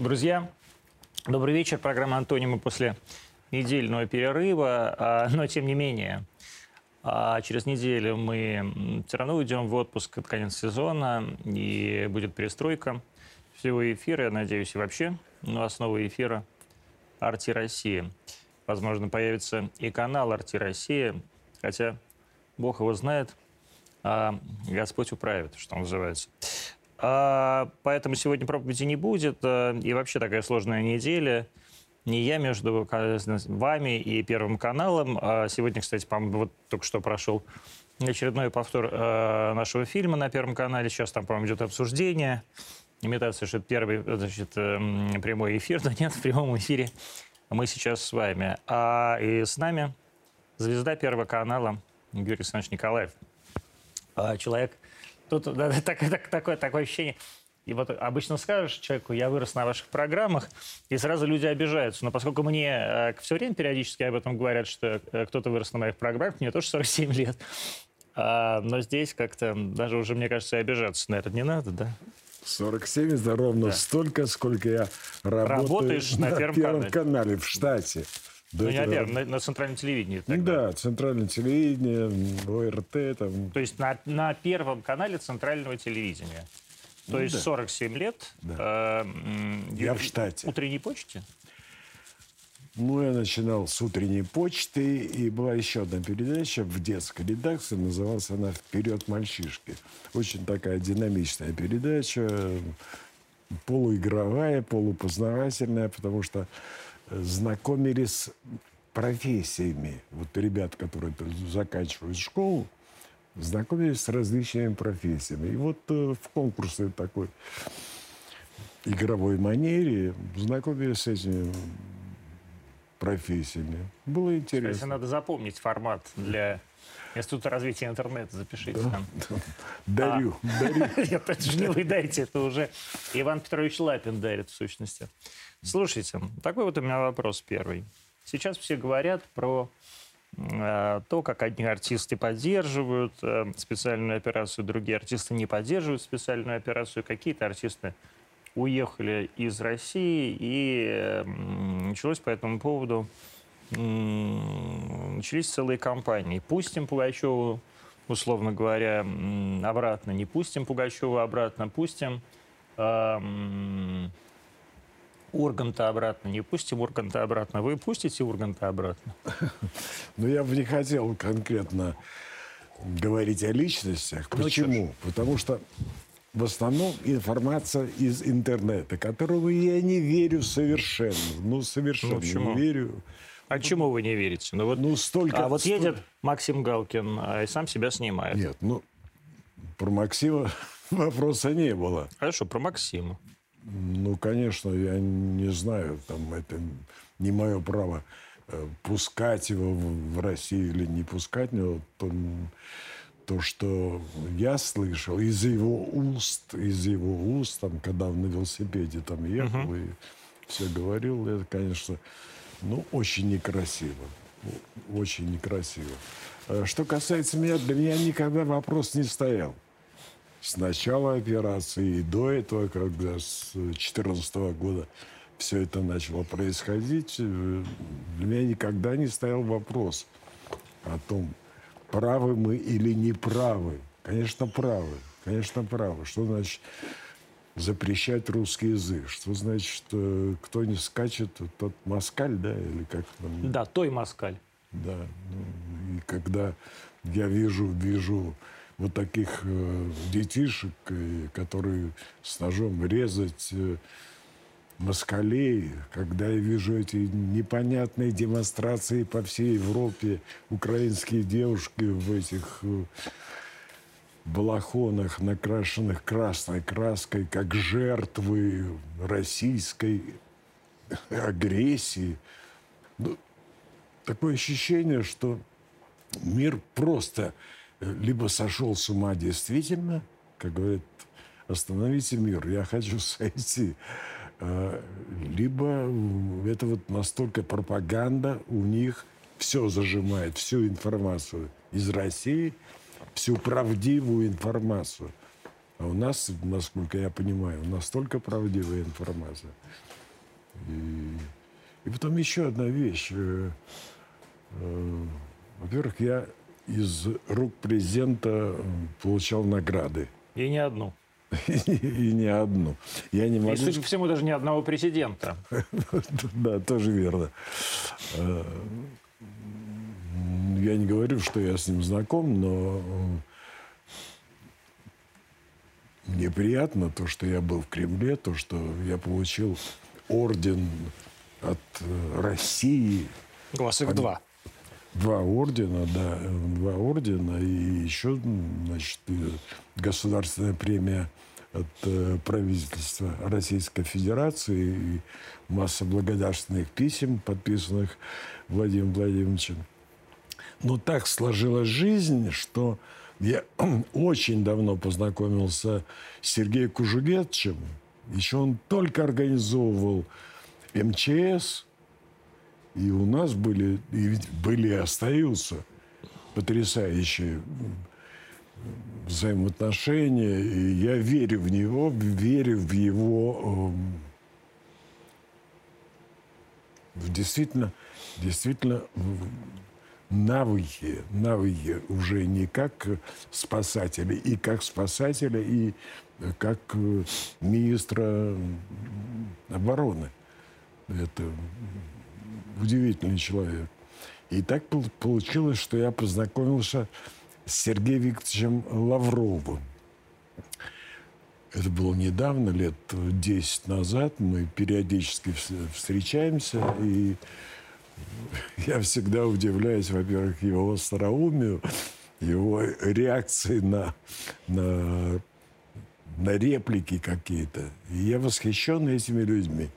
Друзья, добрый вечер. Программа «Антонимы» после недельного перерыва. А, но, тем не менее, а через неделю мы все равно уйдем в отпуск от конец сезона, и будет перестройка всего эфира, я надеюсь, и вообще. Ну, основа эфира «Арти Россия». Возможно, появится и канал «Арти Россия», хотя Бог его знает, а Господь управит, что называется. А, поэтому сегодня проповеди не будет. А, и вообще такая сложная неделя. Не я между вами и Первым каналом. А сегодня, кстати, по-моему, вот только что прошел очередной повтор нашего фильма на Первом канале. Сейчас там, по-моему, идет обсуждение. Имитация, что это первый значит, э, прямой эфир, но нет, в прямом эфире мы сейчас с вами. А и с нами звезда Первого канала Юрий Александрович Николаев. Человек, Тут да, так, так, такое, такое ощущение. И вот обычно скажешь человеку, я вырос на ваших программах, и сразу люди обижаются. Но поскольку мне э, все время периодически об этом говорят, что э, кто-то вырос на моих программах, мне тоже 47 лет. А, но здесь как-то даже уже, мне кажется, обижаться на это не надо, да? 47 это ровно да. столько, сколько я работаю Работаешь на, на Первом, первом канале. канале в штате. До ну, не на, на центральном телевидении. Тогда. Да, центральное телевидение, ОРТ. Там. То есть на, на первом канале центрального телевидения. То ну, есть да. 47 лет. Да. Э, я в штате. Утренней почте? Ну, я начинал с утренней почты, и была еще одна передача в детской редакции, называлась она «Вперед, мальчишки». Очень такая динамичная передача, полуигровая, полупознавательная, потому что знакомились с профессиями. Вот ребят, которые заканчивают школу, знакомились с различными профессиями. И вот э, в конкурсе такой игровой манере знакомились с этими профессиями. Было интересно. Кстати, надо запомнить формат для Института развития интернета. Запишите да, там. Да. Дарю, а, дарю. Это же не вы дарите, это уже Иван Петрович Лапин дарит в сущности. Слушайте, такой вот у меня вопрос первый. Сейчас все говорят про э, то, как одни артисты поддерживают э, специальную операцию, другие артисты не поддерживают специальную операцию. Какие-то артисты уехали из России, и началось по этому поводу, начались целые кампании. Пустим Пугачеву, условно говоря, обратно, не пустим Пугачеву обратно, пустим... Урганта обратно, не пустим Урганта обратно. Вы пустите Урганта обратно? Ну, я бы не хотел конкретно говорить о личностях. Ну, Почему? Потому что в основном информация из интернета, которого я не верю совершенно. Ну, совершенно ну, почему? не верю. А ну, чему вы не верите? Ну, вот, ну, столько, а вот столько... едет Максим Галкин а, и сам себя снимает. Нет, ну, про Максима вопроса не было. Хорошо, про Максима. Ну, конечно, я не знаю, там это не мое право э, пускать его в Россию или не пускать, но то, то, что я слышал из его уст, из его уст, там, когда он на велосипеде там ехал uh-huh. и все говорил, это, конечно, ну, очень некрасиво. Очень некрасиво. Э, что касается меня, для меня никогда вопрос не стоял с начала операции и до этого, когда с 2014 года все это начало происходить, э, для меня никогда не стоял вопрос о том, правы мы или не правы. Конечно, правы. Конечно, правы. Что значит запрещать русский язык? Что значит, что кто не скачет, тот москаль, да? Или как там? Да, той москаль. Да. Ну, и когда я вижу, вижу вот таких э, детишек, э, которые с ножом резать э, москалей, когда я вижу эти непонятные демонстрации по всей Европе, украинские девушки в этих э, балахонах, накрашенных красной краской, как жертвы российской агрессии. Ну, такое ощущение, что мир просто либо сошел с ума действительно, как говорят, остановите мир, я хочу сойти, а, либо это вот настолько пропаганда у них все зажимает, всю информацию из России, всю правдивую информацию. А у нас, насколько я понимаю, настолько правдивая информация. И, и потом еще одна вещь. Э, э, во-первых, я из рук президента получал награды. И не одну. И не одну. Я не могу... И, судя по всему, даже ни одного президента. Да, тоже верно. Я не говорю, что я с ним знаком, но мне приятно то, что я был в Кремле, то, что я получил орден от России. У вас их два. Два ордена, да, два ордена и еще, значит, государственная премия от э, правительства Российской Федерации и масса благодарственных писем, подписанных Владимиром Владимировичем. Но так сложилась жизнь, что я очень давно познакомился с Сергеем Кужугетчем. Еще он только организовывал МЧС, и у нас были, и были и остаются потрясающие взаимоотношения. И я верю в него, верю в его в действительно, действительно навыки, навыки уже не как спасателя, и как спасателя, и как министра обороны. Это удивительный человек. И так получилось, что я познакомился с Сергеем Викторовичем Лавровым. Это было недавно, лет 10 назад. Мы периодически встречаемся, и я всегда удивляюсь, во-первых, его остроумию, его реакции на, на, на реплики какие-то. И я восхищен этими людьми.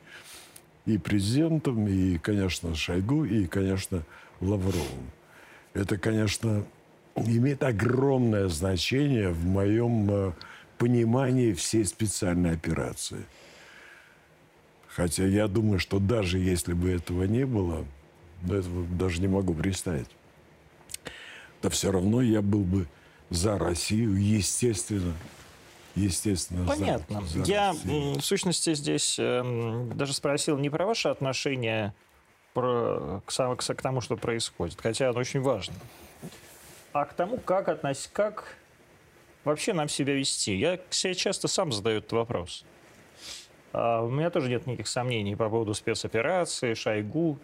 И президентом, и, конечно, Шойгу, и, конечно, Лавровым. Это, конечно, имеет огромное значение в моем э, понимании всей специальной операции. Хотя я думаю, что даже если бы этого не было, да этого даже не могу представить, то все равно я был бы за Россию, естественно, естественно. Понятно. За, за Я, Россию. в сущности, здесь э, даже спросил не про ваше отношение про, к, к, к тому, что происходит, хотя оно очень важно а к тому, как относить, как вообще нам себя вести. Я себе часто сам задаю этот вопрос. А у меня тоже нет никаких сомнений по поводу спецоперации, Шойгу,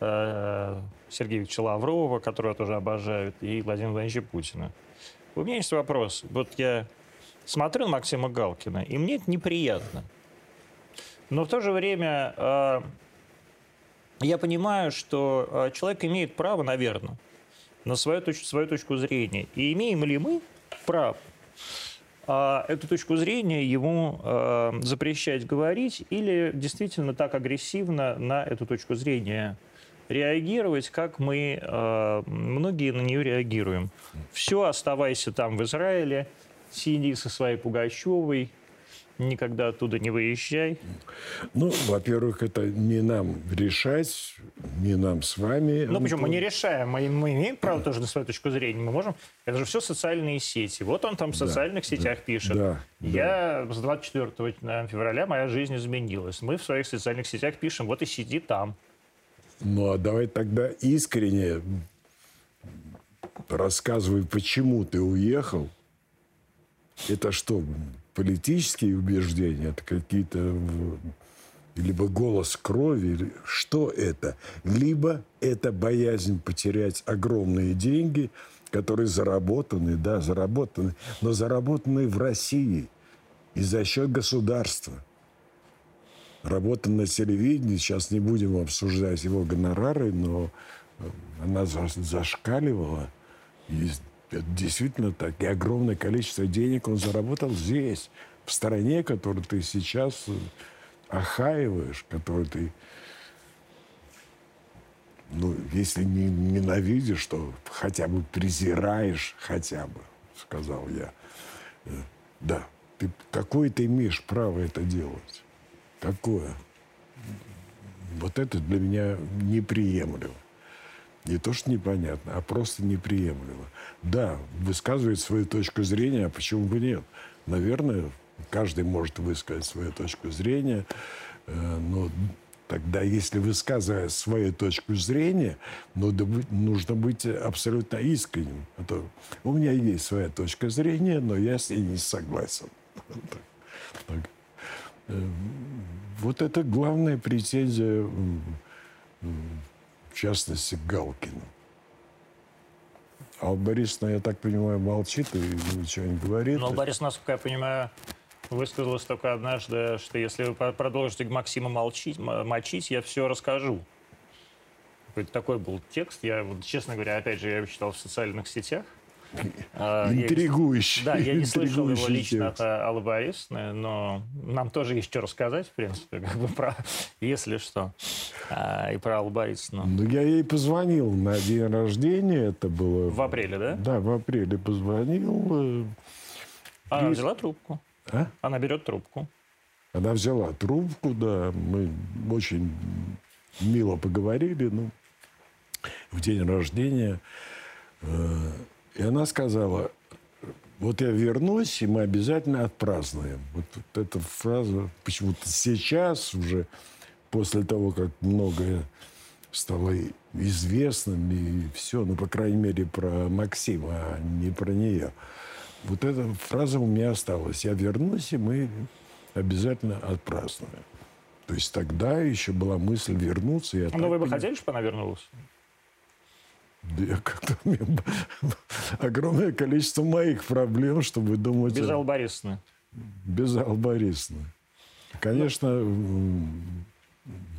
э, Сергея Викторовича Лаврова, которого тоже обожают, и Владимира Владимировича Путина. У меня есть вопрос. Вот я смотрю на Максима Галкина, и мне это неприятно. Но в то же время э, я понимаю, что э, человек имеет право, наверное, на свою, точ свою точку зрения. И имеем ли мы право а, эту точку зрения ему а, запрещать говорить или действительно так агрессивно на эту точку зрения реагировать, как мы а, многие на нее реагируем. Все, оставайся там в Израиле, сиди со своей Пугачевой, никогда оттуда не выезжай? Ну, во-первых, это не нам решать, не нам с вами. Ну, почему? Мы не решаем. Мы, мы имеем право тоже на свою точку зрения. Мы можем... Это же все социальные сети. Вот он там в социальных да, сетях да, пишет. Да, Я да. с 24 февраля моя жизнь изменилась. Мы в своих социальных сетях пишем, вот и сиди там. Ну, а давай тогда искренне рассказывай, почему ты уехал. Это что, политические убеждения, это какие-то либо голос крови, что это? Либо это боязнь потерять огромные деньги, которые заработаны, да, заработаны, но заработаны в России и за счет государства. Работа на телевидении, сейчас не будем обсуждать его гонорары, но она зашкаливала. И это действительно так. И огромное количество денег он заработал здесь, в стране, которую ты сейчас э, охаиваешь, которую ты, ну, если не ненавидишь, то хотя бы презираешь, хотя бы, сказал я. Э, да, ты, какое ты имеешь право это делать? Какое? Вот это для меня неприемлемо. Не то, что непонятно, а просто неприемлемо. Да, высказывает свою точку зрения, а почему бы нет? наверное, каждый может высказать свою точку зрения, э, но тогда, если высказывая свою точку зрения, надо быть, нужно быть абсолютно искренним. А то у меня есть своя точка зрения, но я с ней не согласен. Э, вот это главная претензия, частности, Галкину. Алла Борисовна, я так понимаю, молчит и ничего не говорит. Но Борис, насколько я понимаю, высказалась только однажды, что если вы продолжите к Максиму молчить, мочить, я все расскажу. Какой-то такой был текст. Я, вот, честно говоря, опять же, я его читал в социальных сетях. А, интригующий. Да, я не слышал его лично от Аллы Борисовны, но нам тоже есть что рассказать, в принципе, как бы про, если что, а, и про Аллу Борисовну. Ну, я ей позвонил на день рождения, это было... В апреле, да? Да, в апреле позвонил. Она взяла трубку. А? Она берет трубку. Она взяла трубку, да, мы очень мило поговорили, ну, в день рождения. Э, и она сказала, вот я вернусь, и мы обязательно отпразднуем. Вот, вот эта фраза почему-то сейчас уже, после того, как многое стало известным и все, ну, по крайней мере, про Максима, а не про нее. Вот эта фраза у меня осталась. Я вернусь, и мы обязательно отпразднуем. То есть тогда еще была мысль вернуться. Я Но вы бы хотели, чтобы она вернулась? Я как-то... огромное количество моих проблем, чтобы думать... Без Аллы Борисовны. Без Аллы Борисовны. Конечно,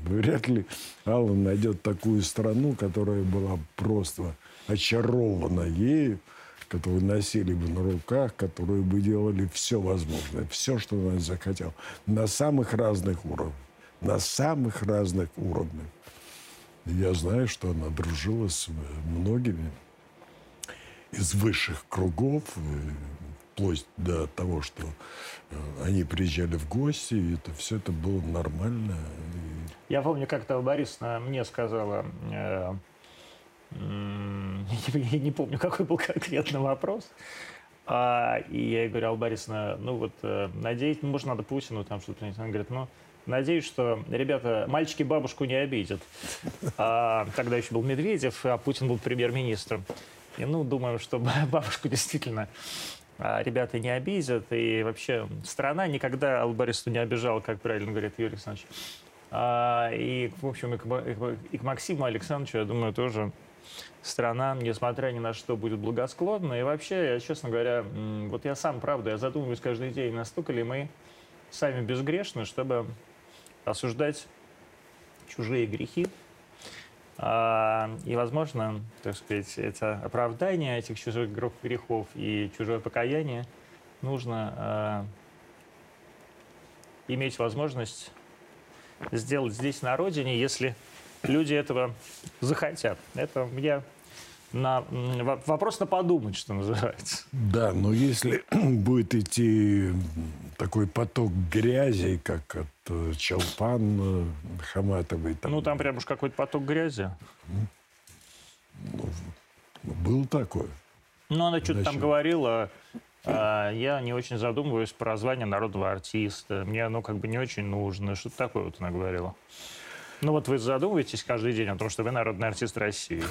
вряд ли Алла найдет такую страну, которая была просто очарована ею, которую носили бы на руках, которые бы делали все возможное, все, что она захотела, на самых разных уровнях. На самых разных уровнях. Я знаю, что она дружила с многими из высших кругов, э, вплоть до того, что э, они приезжали в гости, и это все это было нормально. Я помню, как-то Борисовна мне сказала, э, я не помню, какой был конкретный вопрос, а, и я ей говорю, Алла Борисовна, ну вот, надеюсь, может, надо Путину там что-то... Она говорит, ну, Надеюсь, что ребята, мальчики бабушку не обидят. А, тогда еще был Медведев, а Путин был премьер-министром. И, ну, думаем, что бабушку действительно а, ребята не обидят. И вообще страна никогда Албарису не обижала, как правильно говорит Юрий Александрович. А, и, в общем, и к, и к Максиму Александровичу, я думаю, тоже страна, несмотря ни на что, будет благосклонна. И вообще, я, честно говоря, вот я сам, правда, я задумываюсь каждый день, настолько ли мы сами безгрешны, чтобы осуждать чужие грехи. А, и, возможно, так сказать, это оправдание этих чужих грехов и чужое покаяние нужно а, иметь возможность сделать здесь, на родине, если люди этого захотят. Это я на, вопрос на подумать, что называется. Да, но если будет идти такой поток грязи, как от э, Чалпан э, Хаматовой. Там, ну, там прям уж какой-то поток грязи. Ну, был такой. Ну, она что-то там говорила. А, я не очень задумываюсь про звание народного артиста. Мне оно как бы не очень нужно. Что-то такое вот она говорила. Ну вот вы задумываетесь каждый день о том, что вы народный артист России.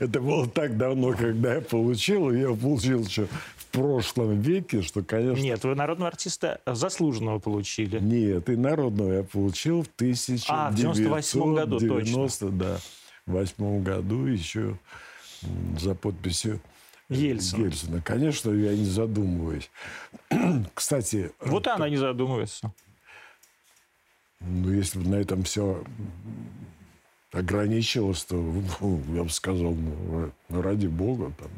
Это было так давно, когда я получил. Я получил еще в прошлом веке, что, конечно... Нет, вы народного артиста заслуженного получили. Нет, и народного я получил в 1998 а, в 98 году, точно. да, в восьмом году еще за подписью Ельцина. Ельцина. Конечно, я не задумываюсь. Кстати... Вот и она не задумывается. Ну, если бы на этом все ограничилось, то ну, я бы сказал, ну, ну ради бога. Там.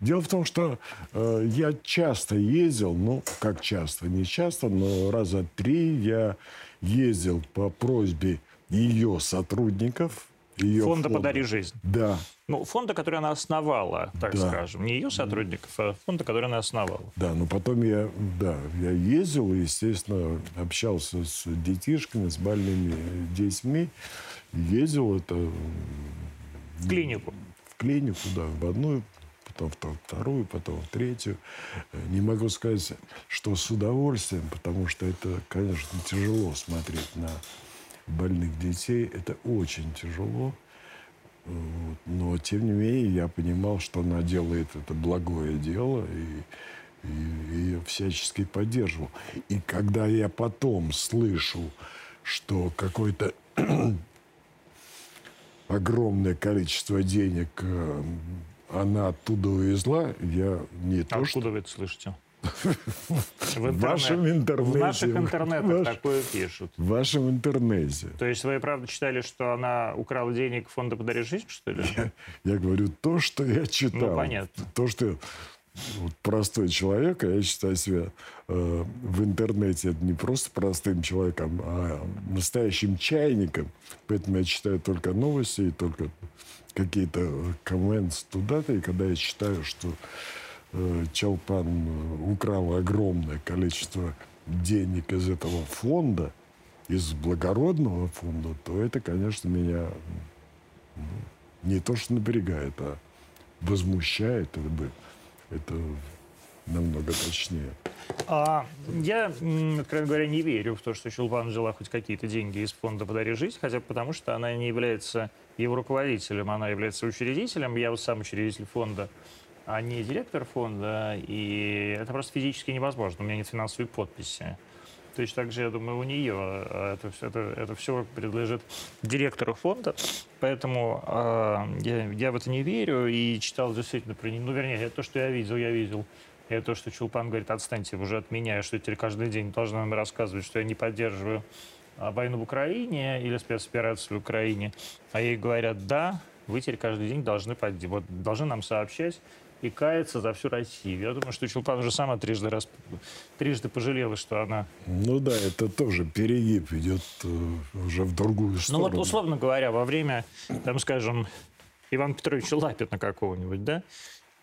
Дело в том, что э, я часто ездил, ну, как часто, не часто, но раза три я ездил по просьбе ее сотрудников ее фонда, фонда «Подари жизнь». Да. Ну, фонда, который она основала, так да. скажем. Не ее сотрудников, а фонда, который она основала. Да, но потом я, да, я ездил, естественно, общался с детишками, с больными детьми. Ездил это... В клинику? В клинику, да, в одну, потом вторую, потом третью. Не могу сказать, что с удовольствием, потому что это, конечно, тяжело смотреть на больных детей. Это очень тяжело. Вот. Но, тем не менее, я понимал, что она делает это благое дело, и, и ее всячески поддерживал. И когда я потом слышу, что какой-то огромное количество денег э, она оттуда увезла, я не то Откуда что... вы это слышите? В вашем интернете. В наших интернетах Ваш... такое пишут. В вашем интернете. То есть вы, правда, читали, что она украла денег фонда «Подари жизнь», что ли? Я, я говорю то, что я читал. Ну, понятно. То, что вот простой человек, а я считаю себя э, в интернете не просто простым человеком, а настоящим чайником. Поэтому я читаю только новости и только какие-то комменты туда-то. И когда я читаю, что э, Чалпан э, украл огромное количество денег из этого фонда, из благородного фонда, то это, конечно, меня ну, не то что напрягает, а возмущает. Это бы это намного точнее. А, я, откровенно говоря, не верю в то, что Чулпан взяла хоть какие-то деньги из фонда «Подари жизнь», хотя потому что она не является его руководителем, она является учредителем. Я вот сам учредитель фонда, а не директор фонда, и это просто физически невозможно. У меня нет финансовой подписи. Точно так же, я думаю, у нее а, это, это, это все принадлежит директору фонда. Поэтому э, я, я в это не верю и читал действительно про Ну, вернее, то, что я видел, я видел. И то, что Чулпан говорит, отстаньте уже от меня, что теперь каждый день должна нам рассказывать, что я не поддерживаю войну в Украине или спецоперацию в Украине. А ей говорят, да, вы теперь каждый день должны, вот, должны нам сообщать и кается за всю Россию. Я думаю, что Чулпан уже сама трижды, раз, трижды пожалела, что она... Ну да, это тоже перегиб идет э, уже в другую сторону. Ну вот, условно говоря, во время, там, скажем, Ивана Петровича Лапина какого-нибудь, да,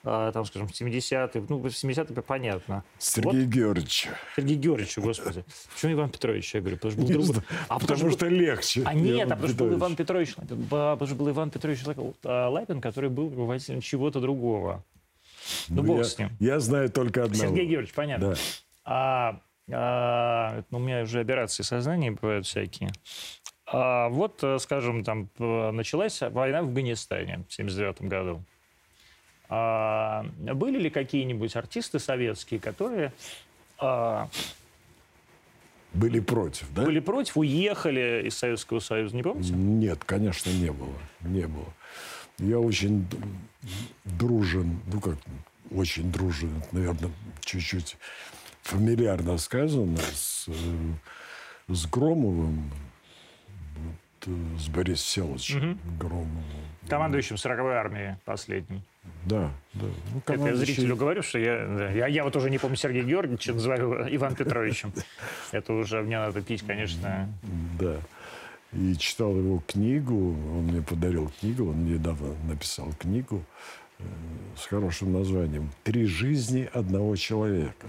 а, там, скажем, 70-е, ну, в 70-е понятно. Сергей вот. Георгиевич. Сергей Георгиевич, господи. Почему Иван Петрович? Я говорю, потому что был друг... А потому, потому что был... легче. А нет, Иван а потому что был Иван Петрович, потому что был Иван Петрович Лапин, который был руководителем чего-то другого. Ну, ну бог я, с ним. Я знаю только одного. Сергей Георгиевич, понятно. Да. А, а, ну, у меня уже операции сознания бывают всякие. А вот, э, скажем, там началась война в Афганистане в 79 году. А, были ли какие-нибудь артисты советские, которые а, были против, да? Были против, уехали из Советского Союза, не помните? Нет, конечно, не было. Не было. Я очень дружен, ну как, очень дружен, наверное, чуть-чуть фамильярно сказано, с, э, с Громовым, вот, э, с Борисом Селовичем угу. Громовым. Командующим 40-й армией последним. Да, да. Ну, командующий... Это я зрителю говорю, что я, да, я, я вот уже не помню Сергея Георгиевича, называю Иван Петровичем. Это уже мне надо пить, конечно. Да и читал его книгу. Он мне подарил книгу, он недавно написал книгу э, с хорошим названием «Три жизни одного человека».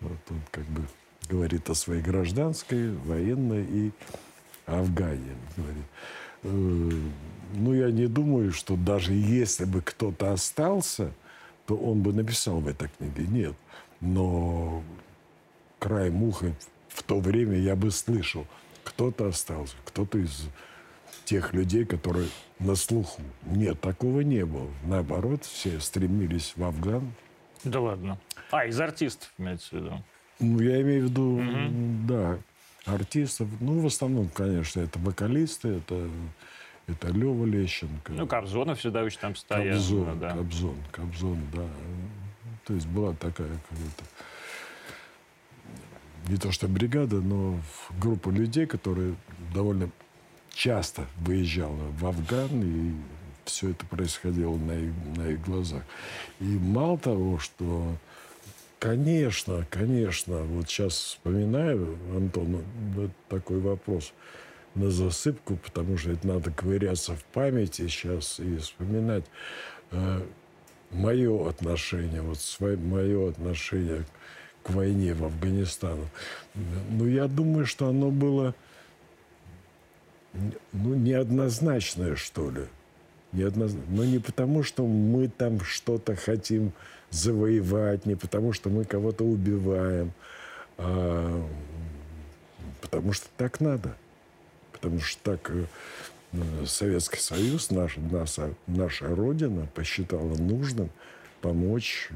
Вот он как бы говорит о своей гражданской, военной и Афгане. Говорит. Э, ну, я не думаю, что даже если бы кто-то остался, то он бы написал в этой книге. Нет. Но край муха в то время я бы слышал – кто-то остался, кто-то из тех людей, которые на слуху. Нет, такого не было. Наоборот, все стремились в Афган. Да ладно. А, из артистов имеется в виду? Ну, я имею в виду, угу. да, артистов. Ну, в основном, конечно, это вокалисты, это, это Лева Лещенко. Ну, Кобзонов всегда очень там стоял. Кобзон, да. Кобзон, Кобзон, да. То есть была такая какая-то не то что бригада, но группа людей, которые довольно часто выезжала в Афган, и все это происходило на их, на их глазах. И мало того, что, конечно, конечно, вот сейчас вспоминаю, Антон, вот такой вопрос на засыпку, потому что это надо ковыряться в памяти сейчас и вспоминать э, мое отношение, вот свое, мое отношение к к войне в Афганистан. Но я думаю, что оно было ну, неоднозначное, что ли. Неоднозначно. Но не потому, что мы там что-то хотим завоевать, не потому, что мы кого-то убиваем, а потому что так надо. Потому что так э, Советский Союз, наша, наша, наша Родина посчитала нужным помочь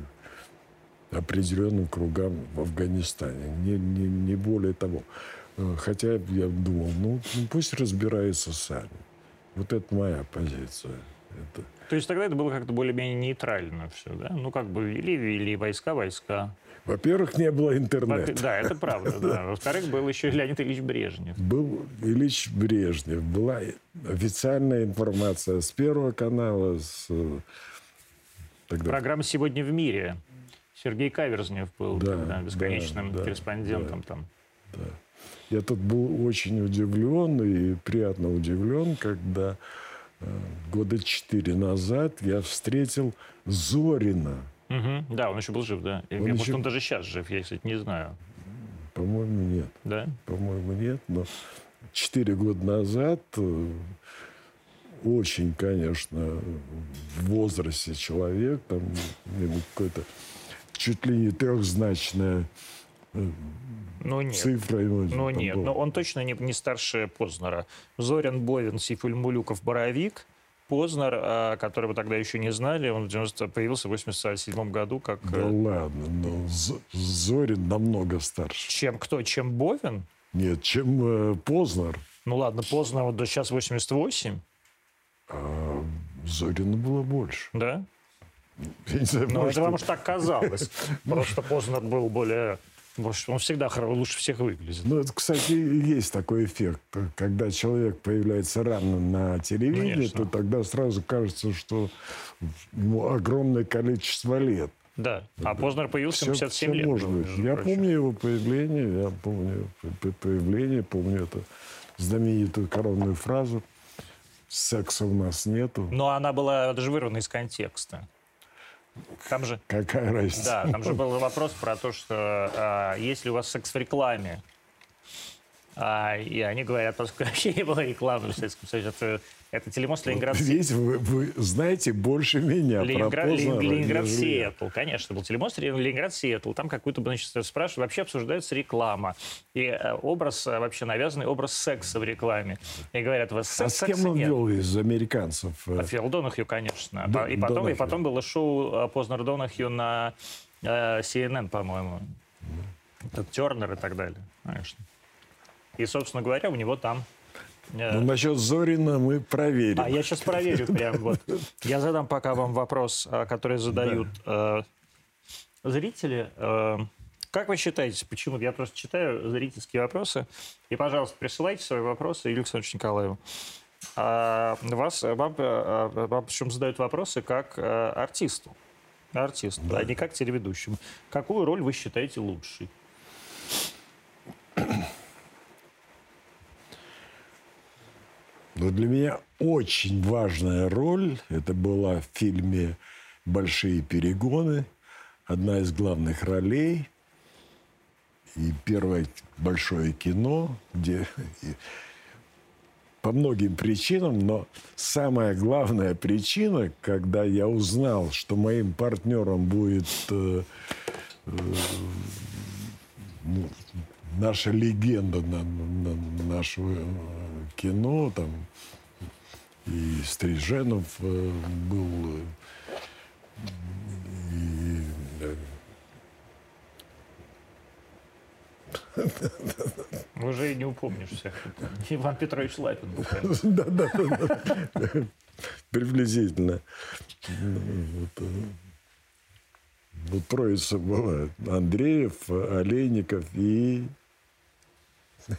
определенным кругам в Афганистане. Не, не, не более того. Э, хотя я думал, ну, ну пусть разбираются сами. Вот это моя позиция. Это... То есть тогда это было как-то более-менее нейтрально все, да? Ну, как бы вели, вели, войска, войска. Во-первых, не было интернета. Да, это правда, да. Во-вторых, был еще Леонид Ильич Брежнев. Был Ильич Брежнев. Была официальная информация с Первого канала, с... Э, тогда... Программа «Сегодня в мире». Сергей Каверзнев был да, тогда бесконечным да, корреспондентом да, там. Да. Я тут был очень удивлен и приятно удивлен, когда э, года четыре назад я встретил Зорина. Угу. Да, он еще был жив, да. Он я, еще... Может, он даже сейчас жив, я, кстати, не знаю. По-моему, нет. Да? По-моему, нет. Но четыре года назад э, очень, конечно, в возрасте человек, там ему какой-то чуть ли не трехзначная э, ну, нет. цифра. Ну нет, но он точно не, не старше Познера. Зорин, Бовин, Сифуль, Мулюков, Боровик. Познер, а, которого тогда еще не знали, он в 90, появился в 87 году как... Да э, ладно, но Зорин намного старше. Чем кто? Чем Бовин? Нет, чем э, Познер. Ну ладно, Познер вот до сейчас 88. А Зорину было больше. Да? Ну, это вам уж так казалось. Просто Познер был более он всегда лучше всех выглядит. Ну, это, кстати, есть такой эффект. Когда человек появляется рано на телевидении, Конечно. то тогда сразу кажется, что ему огромное количество лет. Да, а Познер появился все, 57 все лет. может быть. Я прочим. помню его появление, я помню появление, помню эту знаменитую коронную фразу «Секса у нас нету». Но она была даже вырвана из контекста. Там же, Какая разница? Да, там же был вопрос про то, что а, если у вас секс в рекламе, а, и они говорят, поскольку вообще не было рекламы в Советском Союзе, это, это телемост Ленинград... Видите, вы, вы знаете больше меня Ленинград, про Познера, Ленинград Сиэтл, конечно, был телемост Ленинград Сиэтл. Там какую-то, значит, спрашивают, вообще обсуждается реклама. И э, образ, э, вообще навязанный образ секса в рекламе. И говорят, вас секс, А с кем он вел из американцев? А Фил Донахью, конечно. Д- и, потом, и потом было шоу э, Познер Донахью на э, CNN, по-моему. Mm. Тернер и так далее, конечно. И, собственно говоря, у него там э, ну, насчет Зорина мы проверим. А я сейчас проверю прям вот. Я задам пока вам вопрос, э, который задают да. э, зрители. Э, как вы считаете, почему? Я просто читаю зрительские вопросы. И, пожалуйста, присылайте свои вопросы Юрию Александровичу Николаеву. А, вас, вам, э, вам причем задают вопросы как артисту. Артисту, да. а не как телеведущему. Какую роль вы считаете лучшей? Но для меня очень важная роль, это была в фильме «Большие перегоны», одна из главных ролей и первое большое кино, где по многим причинам, но самая главная причина, когда я узнал, что моим партнером будет э, э, ну, наша легенда на, на, нашего э, кино, там и Стриженов э, был, э, и, Уже и не упомнишь всех. Иван Петрович Лапин был. Да, да, да. Приблизительно. Вот, вот троица была. Андреев, Олейников и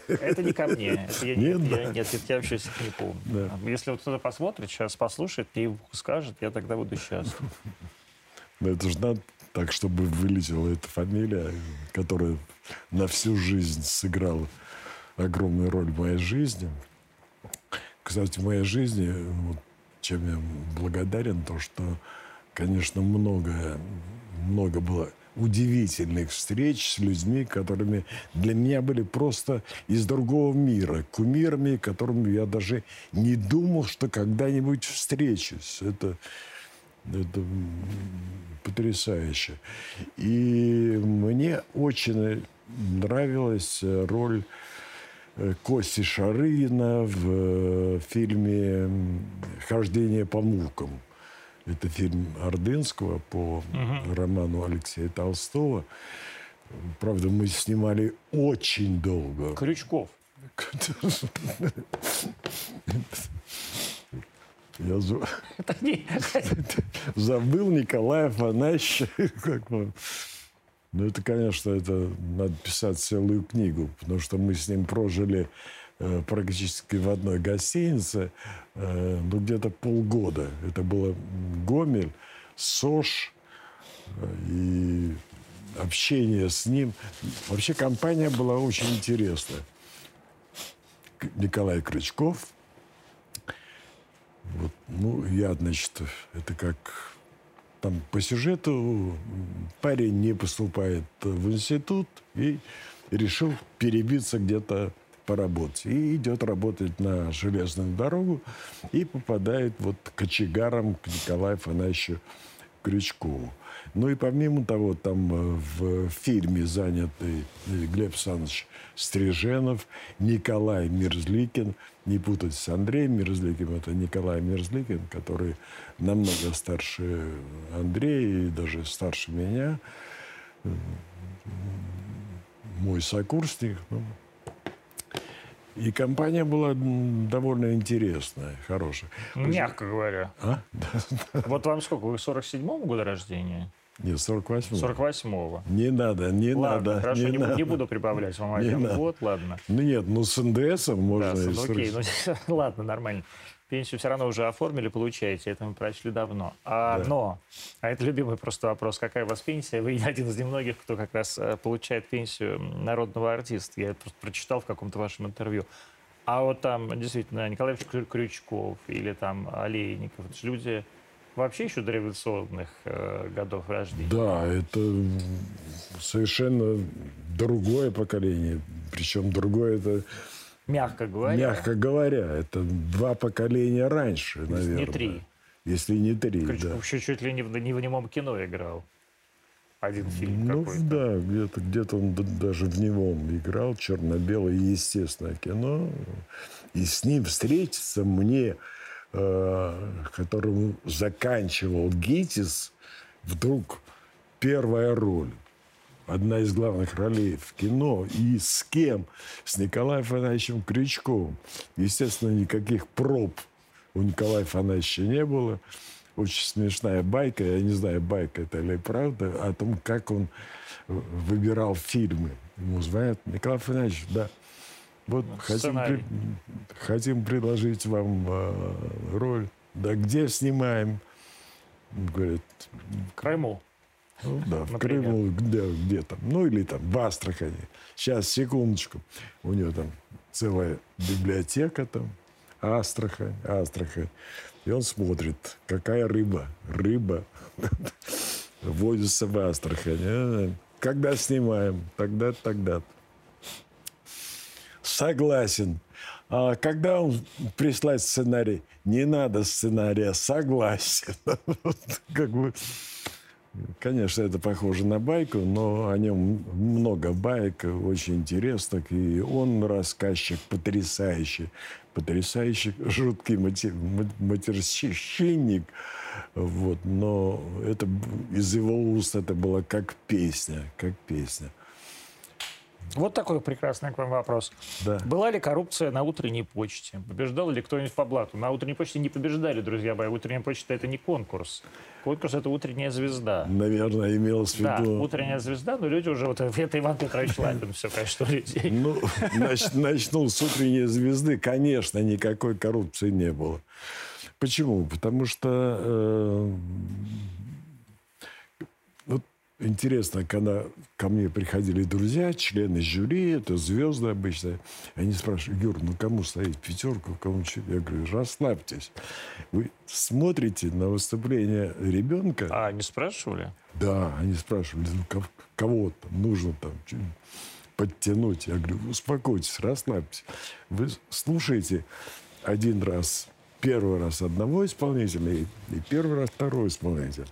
это не ко мне. Это я, нет, я, да. нет, я вообще не помню. Да. Если вот кто-то посмотрит, сейчас послушает и скажет, я тогда буду счастлив. Но это же надо так, чтобы вылетела эта фамилия, которая на всю жизнь сыграла огромную роль в моей жизни. Кстати, в моей жизни, вот, чем я благодарен, то, что, конечно, много, много было удивительных встреч с людьми, которыми для меня были просто из другого мира, кумирами, которыми я даже не думал, что когда-нибудь встречусь. Это, это потрясающе. И мне очень нравилась роль э, Кости Шарыгина в э, фильме «Хождение по мукам». Это фильм Ордынского по угу. роману Алексея Толстого. Правда, мы снимали очень долго. Крючков. Я забыл Николая Афанасьевича. Ну, это, конечно, это надо писать целую книгу, потому что мы с ним прожили практически в одной гостинице, э, ну, где-то полгода. Это было Гомель, Сош, э, и общение с ним. Вообще компания была очень интересная. Николай Крючков. Вот, ну, я, значит, это как там по сюжету парень не поступает в институт и решил перебиться где-то поработать. И идет работать на железную дорогу и попадает вот кочегаром к Николаю Афанасьевичу Крючкову. Ну и помимо того, там э, в фильме заняты Глеб Александрович Стриженов, Николай Мерзликин. Не путать с Андреем Мерзликин, это Николай Мерзликин, который намного старше Андрея и даже старше меня. Мой сокурсник. Ну, и компания была довольно интересная, хорошая. Мягко говоря. А? Вот вам сколько? Вы 47-го года рождения? Нет, 48-го. 48-го. Не надо, не ладно, надо. Хорошо, не, не, надо. не буду прибавлять вам один не год, ладно. Ну нет, ну с НДСом можно... Да, с, окей, ну, ладно, нормально. Пенсию все равно уже оформили, получаете, это мы прочли давно. А, да. Но, а это любимый просто вопрос, какая у вас пенсия? Вы один из немногих, кто как раз э, получает пенсию народного артиста. Я просто прочитал в каком-то вашем интервью. А вот там действительно Николай Крючков или там Олейников, это же люди вообще еще дореволюционных э, годов рождения. Да, это совершенно другое поколение. Причем другое это... Мягко говоря. Мягко говоря. Это два поколения раньше, Если наверное. Не три. Если не три, Крючков да. еще чуть ли не в, не в немом кино играл. Один фильм ну, какой-то. да, где-то где он даже в немом играл, черно-белое, естественное кино. И с ним встретиться мне Э, которому заканчивал ГИТИС, вдруг первая роль. Одна из главных ролей в кино. И с кем? С Николаем Афанасьевичем Крючковым. Естественно, никаких проб у Николая Афанасьевича не было. Очень смешная байка, я не знаю, байка это или правда, о том, как он выбирал фильмы. Ему звонят, Николай Афанасьевич, да, вот хотим, при, хотим предложить вам э, роль. Да где снимаем? Говорит. В Крыму. Ну, да, в Крыму, где, где там. Ну, или там в Астрахани. Сейчас, секундочку. У него там целая библиотека там. Астрахань, Астрахань. И он смотрит, какая рыба. Рыба водится в Астрахань. А, когда снимаем? Тогда, тогда. -то. Согласен. А когда он прислать сценарий? Не надо сценария, согласен. как бы, конечно, это похоже на байку, но о нем много байк, очень интересных. И он рассказчик потрясающий, потрясающий, жуткий матер, матерщинник. Вот, но это из его уст это было как песня, как песня. Вот такой прекрасный к вам вопрос. Да. Была ли коррупция на утренней почте? Побеждал ли кто-нибудь по блату? На утренней почте не побеждали, друзья мои. Утренняя почта – это не конкурс. Конкурс – это утренняя звезда. Наверное, имелось в виду... Да, утренняя звезда, но люди уже... Вот это Иван Петрович Лапин, все количество людей. Ну, нач, начну с утренней звезды. Конечно, никакой коррупции не было. Почему? Потому что... Э, интересно, когда ко мне приходили друзья, члены жюри, это звезды обычно, они спрашивают, Юр, ну кому ставить пятерку, кому что? Я говорю, расслабьтесь. Вы смотрите на выступление ребенка. А, не спрашивали? Да, они спрашивали, ну, кого там нужно там подтянуть. Я говорю, успокойтесь, расслабьтесь. Вы слушаете один раз, первый раз одного исполнителя и первый раз второй исполнителя.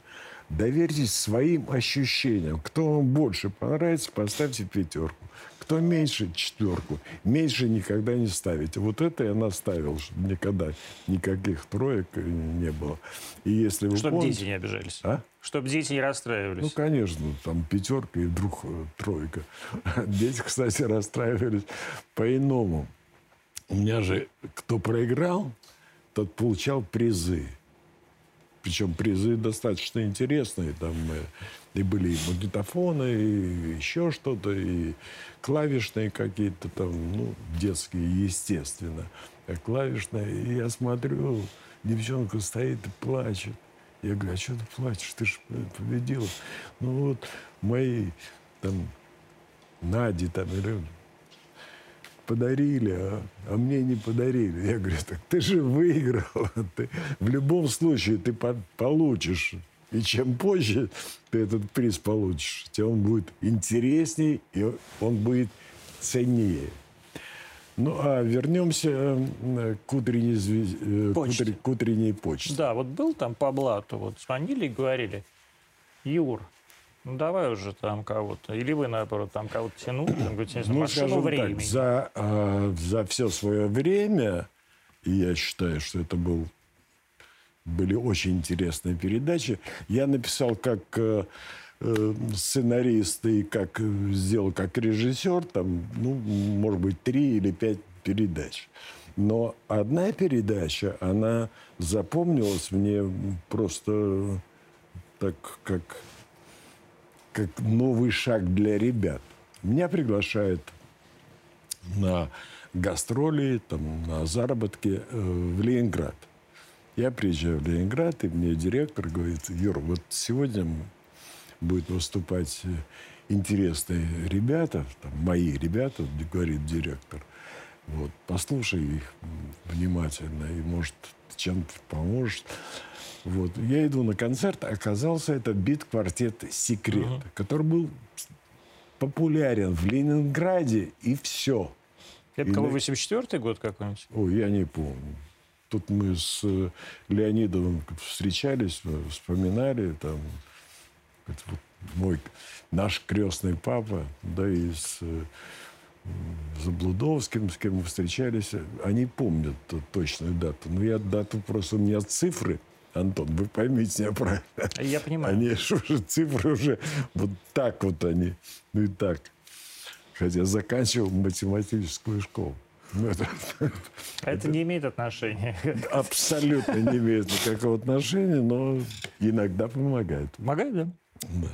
Доверьтесь своим ощущениям. Кто вам больше понравится, поставьте пятерку. Кто меньше, четверку. Меньше никогда не ставите. Вот это я наставил, чтобы никогда никаких троек не было. И если вы Чтобы помните... дети не обижались. А? Чтобы дети не расстраивались. Ну, конечно, там пятерка и вдруг э, тройка. Дети, кстати, расстраивались по-иному. У меня же кто проиграл, тот получал призы. Причем призы достаточно интересные. Там э, и были и магнитофоны, и еще что-то, и клавишные какие-то там, ну, детские, естественно. А клавишные. И я смотрю, девчонка стоит и плачет. Я говорю, а что ты плачешь? Ты же победила. Ну вот мои там Нади там или подарили, а, а мне не подарили. Я говорю, так ты же выиграл. Ты, в любом случае ты по получишь. И чем позже ты этот приз получишь, тем он будет интереснее и он будет ценнее. Ну, а вернемся э, к утренней, звез... Э, утр... к утренней почте. Да, вот был там по блату, вот звонили и говорили, Юр, ну давай уже там кого-то. Или вы, наоборот, там кого-то тянули, там, говорите, ну, машину времени. Так, за, а, за все свое время, и я считаю, что это был, были очень интересные передачи, я написал как э, э, сценарист и как сделал как режиссер, там, ну, может быть, три или пять передач. Но одна передача, она запомнилась мне просто так, как как новый шаг для ребят. Меня приглашают на гастроли, там, на заработки э, в Ленинград. Я приезжаю в Ленинград, и мне директор говорит, Юр, вот сегодня будут выступать э, интересные ребята, там, мои ребята, говорит директор. Вот, послушай их внимательно, и, может, чем-то поможешь. Вот. Я иду на концерт, оказался это бит-квартет «Секрет», uh-huh. который был популярен в Ленинграде, и все. Это кого, 84-й год какой-нибудь? Ой, я не помню. Тут мы с э, Леонидовым встречались, вспоминали, там, вот мой, наш крестный папа, да, и с э, Заблудовским, с кем мы встречались, они помнят точную дату. Но я дату просто, у меня цифры – Антон, вы поймите меня правильно. Я понимаю. Они уже цифры уже вот так вот они. Ну и так. Хотя заканчивал математическую школу. Ну, это, это, это не имеет отношения. Абсолютно не имеет никакого отношения, но иногда помогает. Помогает, да? Да.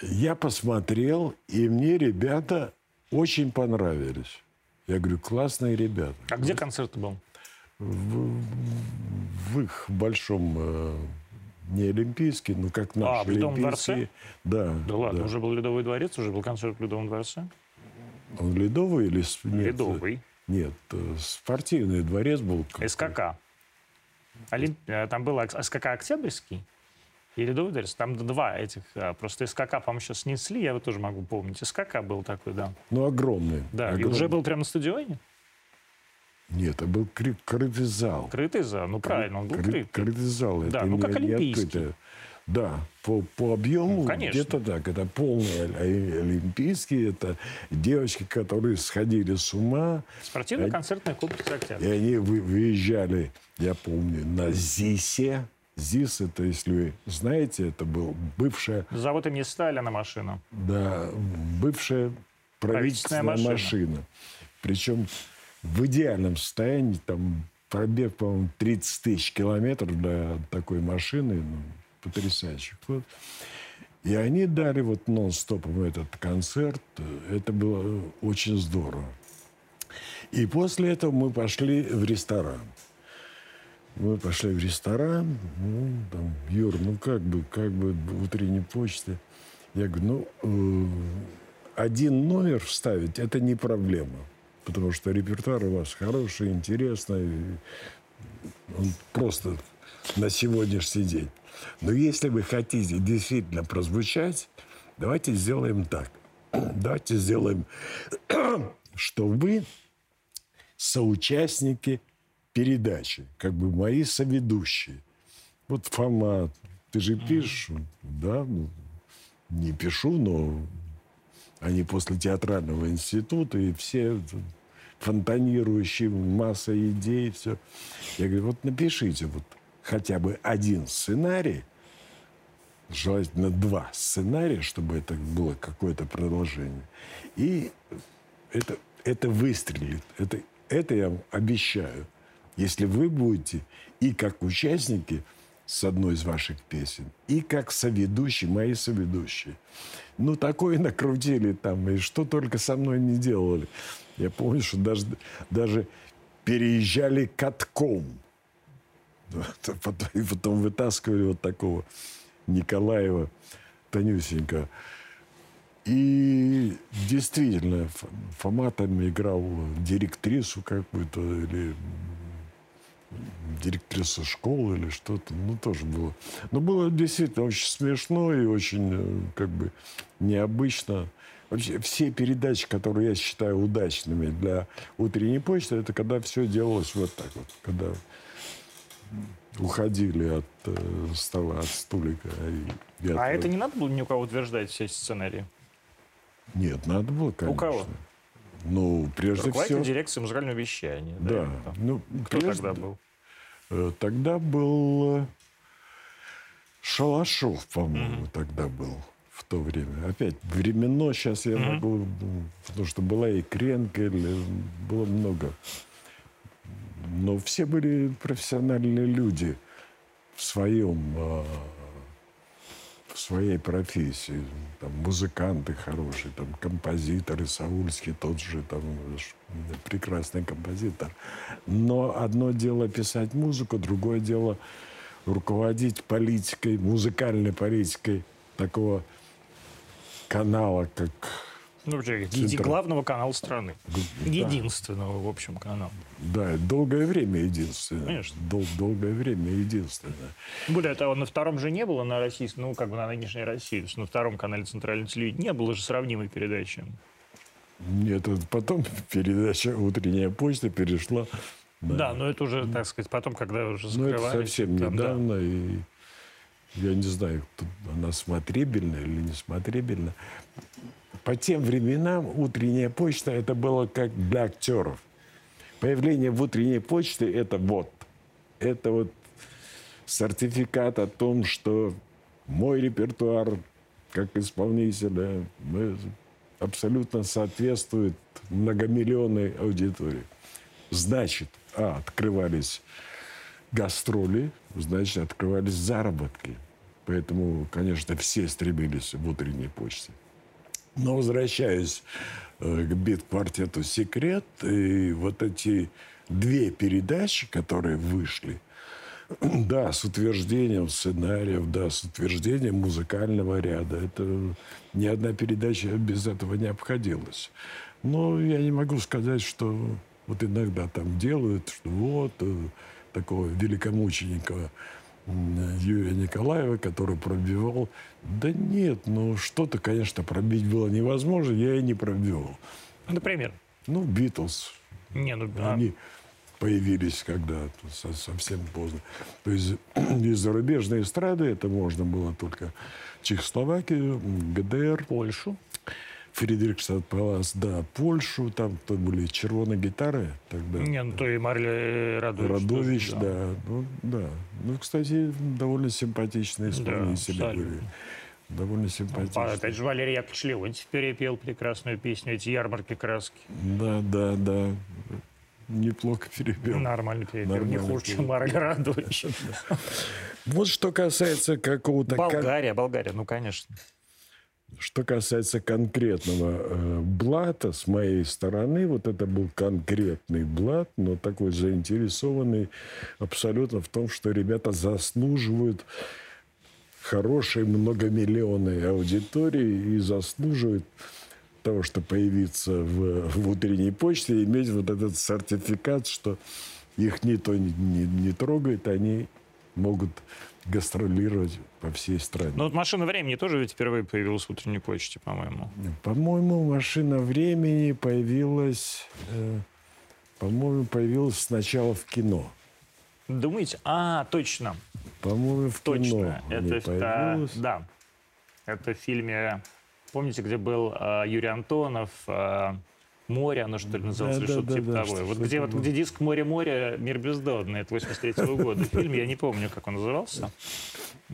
Я посмотрел, и мне ребята очень понравились. Я говорю, классные ребята. А где концерт был? В, в их большом э, не олимпийский, но как наш а, в Ледовом дворце? Да. Да ладно, да. уже был Ледовый дворец, уже был концерт в Ледовом дворце? Он Ледовый или... Нет, Ледовый. Нет, э, спортивный дворец был. СКК. Олимп... Э, там был СКК Октябрьский и Ледовый дворец. Там два этих. Просто СКК, по-моему, сейчас снесли, я его тоже могу помнить. СКК был такой, да. Ну, огромный. Да, огромный. и уже был прямо на стадионе? Нет, это был кры- крытый зал. Крытый зал, ну правильно, он был Кры- крытый. Крытый зал. Да, это ну как олимпийский. Не да, по, по объему ну, где-то так. Это полный олимпийский. Это девочки, которые сходили с ума. Спортивно-концертный комплекс «Октябрь». И они выезжали, я помню, на ЗИСе. ЗИС, это, если вы знаете, это был бывшая... Завод имени Сталина машина. Да, бывшая правительственная, правительственная машина. машина. Причем в идеальном состоянии, там пробег, по-моему, 30 тысяч километров для такой машины, ну, потрясающий. Вот. И они дали вот нон-стопом этот концерт. Это было очень здорово. И после этого мы пошли в ресторан. Мы пошли в ресторан, ну, там, Юр, ну как бы, как бы утренней почты. Я говорю, ну, э, один номер вставить – это не проблема. Потому что репертуар у вас хороший, интересный. Он просто на сегодняшний день. Но если вы хотите действительно прозвучать, давайте сделаем так. Давайте сделаем, что вы соучастники передачи, как бы мои соведущие. Вот Фома, ты же пишешь, да, ну, не пишу, но они после театрального института, и все фонтанирующие, масса идей, все. Я говорю, вот напишите вот хотя бы один сценарий, желательно два сценария, чтобы это было какое-то продолжение. И это, это выстрелит. Это, это я вам обещаю. Если вы будете и как участники с одной из ваших песен, и как соведущие, мои соведущие. Ну, такое накрутили там, и что только со мной не делали. Я помню, что даже, даже переезжали катком. И потом вытаскивали вот такого Николаева, Тонюсенько. И действительно, Фома там играл директрису какую-то или директрису школы или что-то. Ну, тоже было. Но было действительно очень смешно и очень э, как бы необычно. Вообще, все передачи, которые я считаю удачными для утренней почты, это когда все делалось вот так вот. Когда уходили от э, стола, от стулика. И, и от... А это не надо было ни у кого утверждать все сценарии? Нет, надо было, конечно. У кого? Ну, прежде Руководитель всего... дирекции музыкального вещания. Да. да? Ну, Кто прежде... тогда был? Э, тогда был э, Шалашов, по-моему, mm-hmm. тогда был в то время. Опять временно сейчас я mm-hmm. могу... Потому что была и Кренка, было много. Но все были профессиональные люди в своем э, в своей профессии. Там музыканты хорошие, там композиторы, Саульский тот же, там прекрасный композитор. Но одно дело писать музыку, другое дело руководить политикой, музыкальной политикой такого канала, как ну, вообще, Центр... главного канала страны. Да. Единственного, в общем, канала. Да, долгое время единственное. Конечно. Дол- долгое время единственное. Более того, на втором же не было на российском, ну, как бы на нынешней России, то есть на втором канале центрального телевидения не было же сравнимой передачи. Нет, потом передача «Утренняя почта» перешла да, да, но это уже, так сказать, потом, когда уже закрывались. Ну, это совсем там, недавно, да. и я не знаю, она смотрибельна или не смотрибельна по тем временам утренняя почта это было как для актеров. Появление в утренней почте это вот. Это вот сертификат о том, что мой репертуар как исполнителя абсолютно соответствует многомиллионной аудитории. Значит, а, открывались гастроли, значит, открывались заработки. Поэтому, конечно, все стремились в утренней почте. Но возвращаясь э, к бит-квартету «Секрет», и вот эти две передачи, которые вышли, да, с утверждением сценариев, да, с утверждением музыкального ряда. Это ни одна передача без этого не обходилась. Но я не могу сказать, что вот иногда там делают, что вот э, такого великомученика Юрия Николаева, который пробивал. Да нет, ну что-то, конечно, пробить было невозможно, я и не пробивал. Например? Ну, Битлз. Не, ну, Они а... появились когда совсем поздно. То есть из зарубежной эстрады это можно было только Чехословакию, ГДР. Польшу. Фредерикстад Палас, да, Польшу, там то были червоные гитары тогда. Не, ну то и Марля Радович. Радович, да. да. Ну, да. Ну, кстати, довольно симпатичные исполнители да, были. Довольно симпатичные. А, опять же, Валерий Яковлевич Леонтьев перепел прекрасную песню «Эти ярмарки краски». Да, да, да. Неплохо перепел. Нормально перепел. Нормально Не хуже, чем Марля Радович. Вот что касается какого-то... Болгария, Болгария, ну, конечно. Что касается конкретного э, блата, с моей стороны, вот это был конкретный блат, но такой заинтересованный абсолютно в том, что ребята заслуживают хорошей многомиллионной аудитории и заслуживают того, что появиться в, в утренней почте, иметь вот этот сертификат, что их никто не, не, не трогает, они могут гастролировать по всей стране. Ну, вот «Машина времени» тоже ведь впервые появилась в утренней почте, по-моему. По-моему, «Машина времени» появилась, э, по-моему, появилась сначала в кино. Думаете? А, точно. По-моему, в точно. кино Это, появилась. да. Это в фильме, помните, где был э, Юрий Антонов, э, «Море», оно что ли называлось, Да, или да, что-то да, типа да, того. что- Вот что-то где, вот где диск «Море-море», «Мир бездонный», это 83 года фильм, я не помню, как он назывался.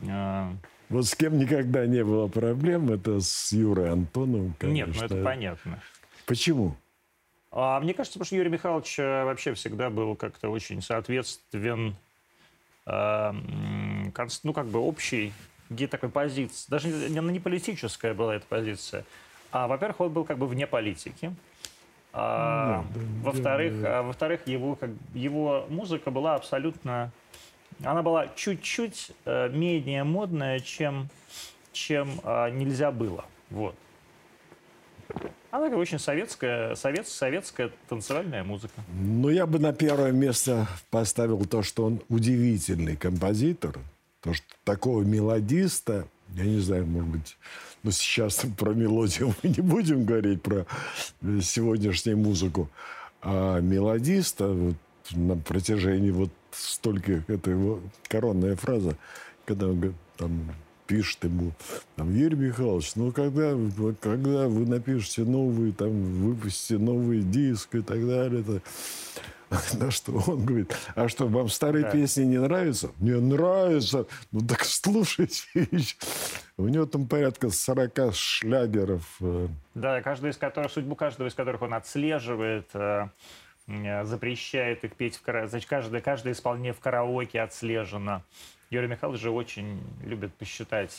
А, Вот с кем никогда не было проблем, это с Юрой Антоновым, Нет, конечно. ну это понятно. Почему? А мне кажется, потому что Юрий Михайлович э, вообще всегда был как-то очень соответствен, э, ну, как бы общей где такой позиции. Даже не, не- не политическая была эта позиция. А, во-первых, он был как бы вне политики. А, да, во-вторых, да, а, во-вторых, его, как, его музыка была абсолютно... Она была чуть-чуть э, менее модная, чем, чем а, нельзя было. Вот. Она такая очень советская, совет, советская танцевальная музыка. Ну, я бы на первое место поставил то, что он удивительный композитор. То, что такого мелодиста, я не знаю, может быть, ну, сейчас про мелодию мы не будем говорить, про э, сегодняшнюю музыку. А мелодиста вот, на протяжении вот стольких, это его коронная фраза, когда он там, пишет ему, там, Юрий Михайлович, ну, когда, когда вы напишете новый, там, выпустите новый диск и так далее, это... На что он говорит, а что, вам старые Да. песни не нравятся? Мне нравятся. Ну так слушайте. У него там порядка 40 шлягеров. э, Да, каждый из которых, судьбу каждого из которых он отслеживает, э, э, запрещает их петь в караоке. Значит, каждое, каждое исполнение в караоке отслежено. Юрий Михайлович же очень любит посчитать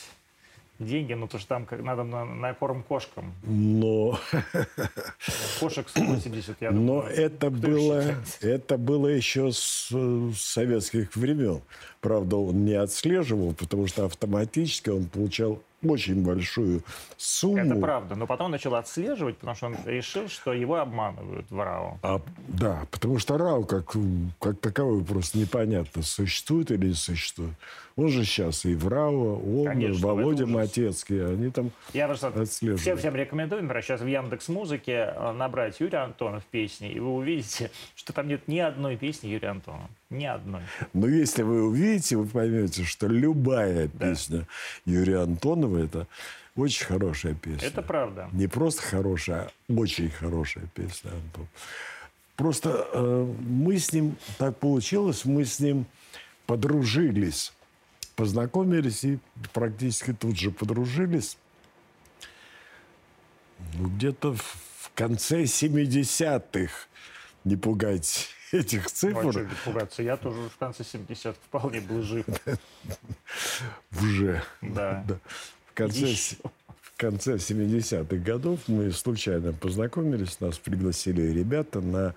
деньги, ну, то что там как, надо на, на корм кошкам. Но, Кошек 180, я думаю. но это, было, это было еще с советских времен. Правда, он не отслеживал, потому что автоматически он получал очень большую сумму. Это правда. Но потом начал отслеживать, потому что он решил, что его обманывают в РАО. А, да, потому что РАУ как, как таковой просто непонятно, существует или не существует. Он же сейчас и в РАО, он, Конечно, Володя. Матецкий, они там Я просто всем, всем рекомендую, например, сейчас в Яндекс Музыке э, набрать Юрий Антонов песни, и вы увидите, что там нет ни одной песни Юрия Антонова. Ни одной. Но если вы увидите, вы поймете, что любая песня Юрия Антонова – это очень хорошая песня. Это правда. Не просто хорошая, а очень хорошая песня, Антон. Просто э, мы с ним, так получилось, мы с ним подружились. Познакомились и практически тут же подружились. Ну, где-то в в конце 70-х. Не пугайте этих Ну, а цифр. пугаться? Я тоже в конце 70 вполне был жив. Уже. Да. Да. В конце, Еще. в конце 70-х годов мы случайно познакомились, нас пригласили ребята на...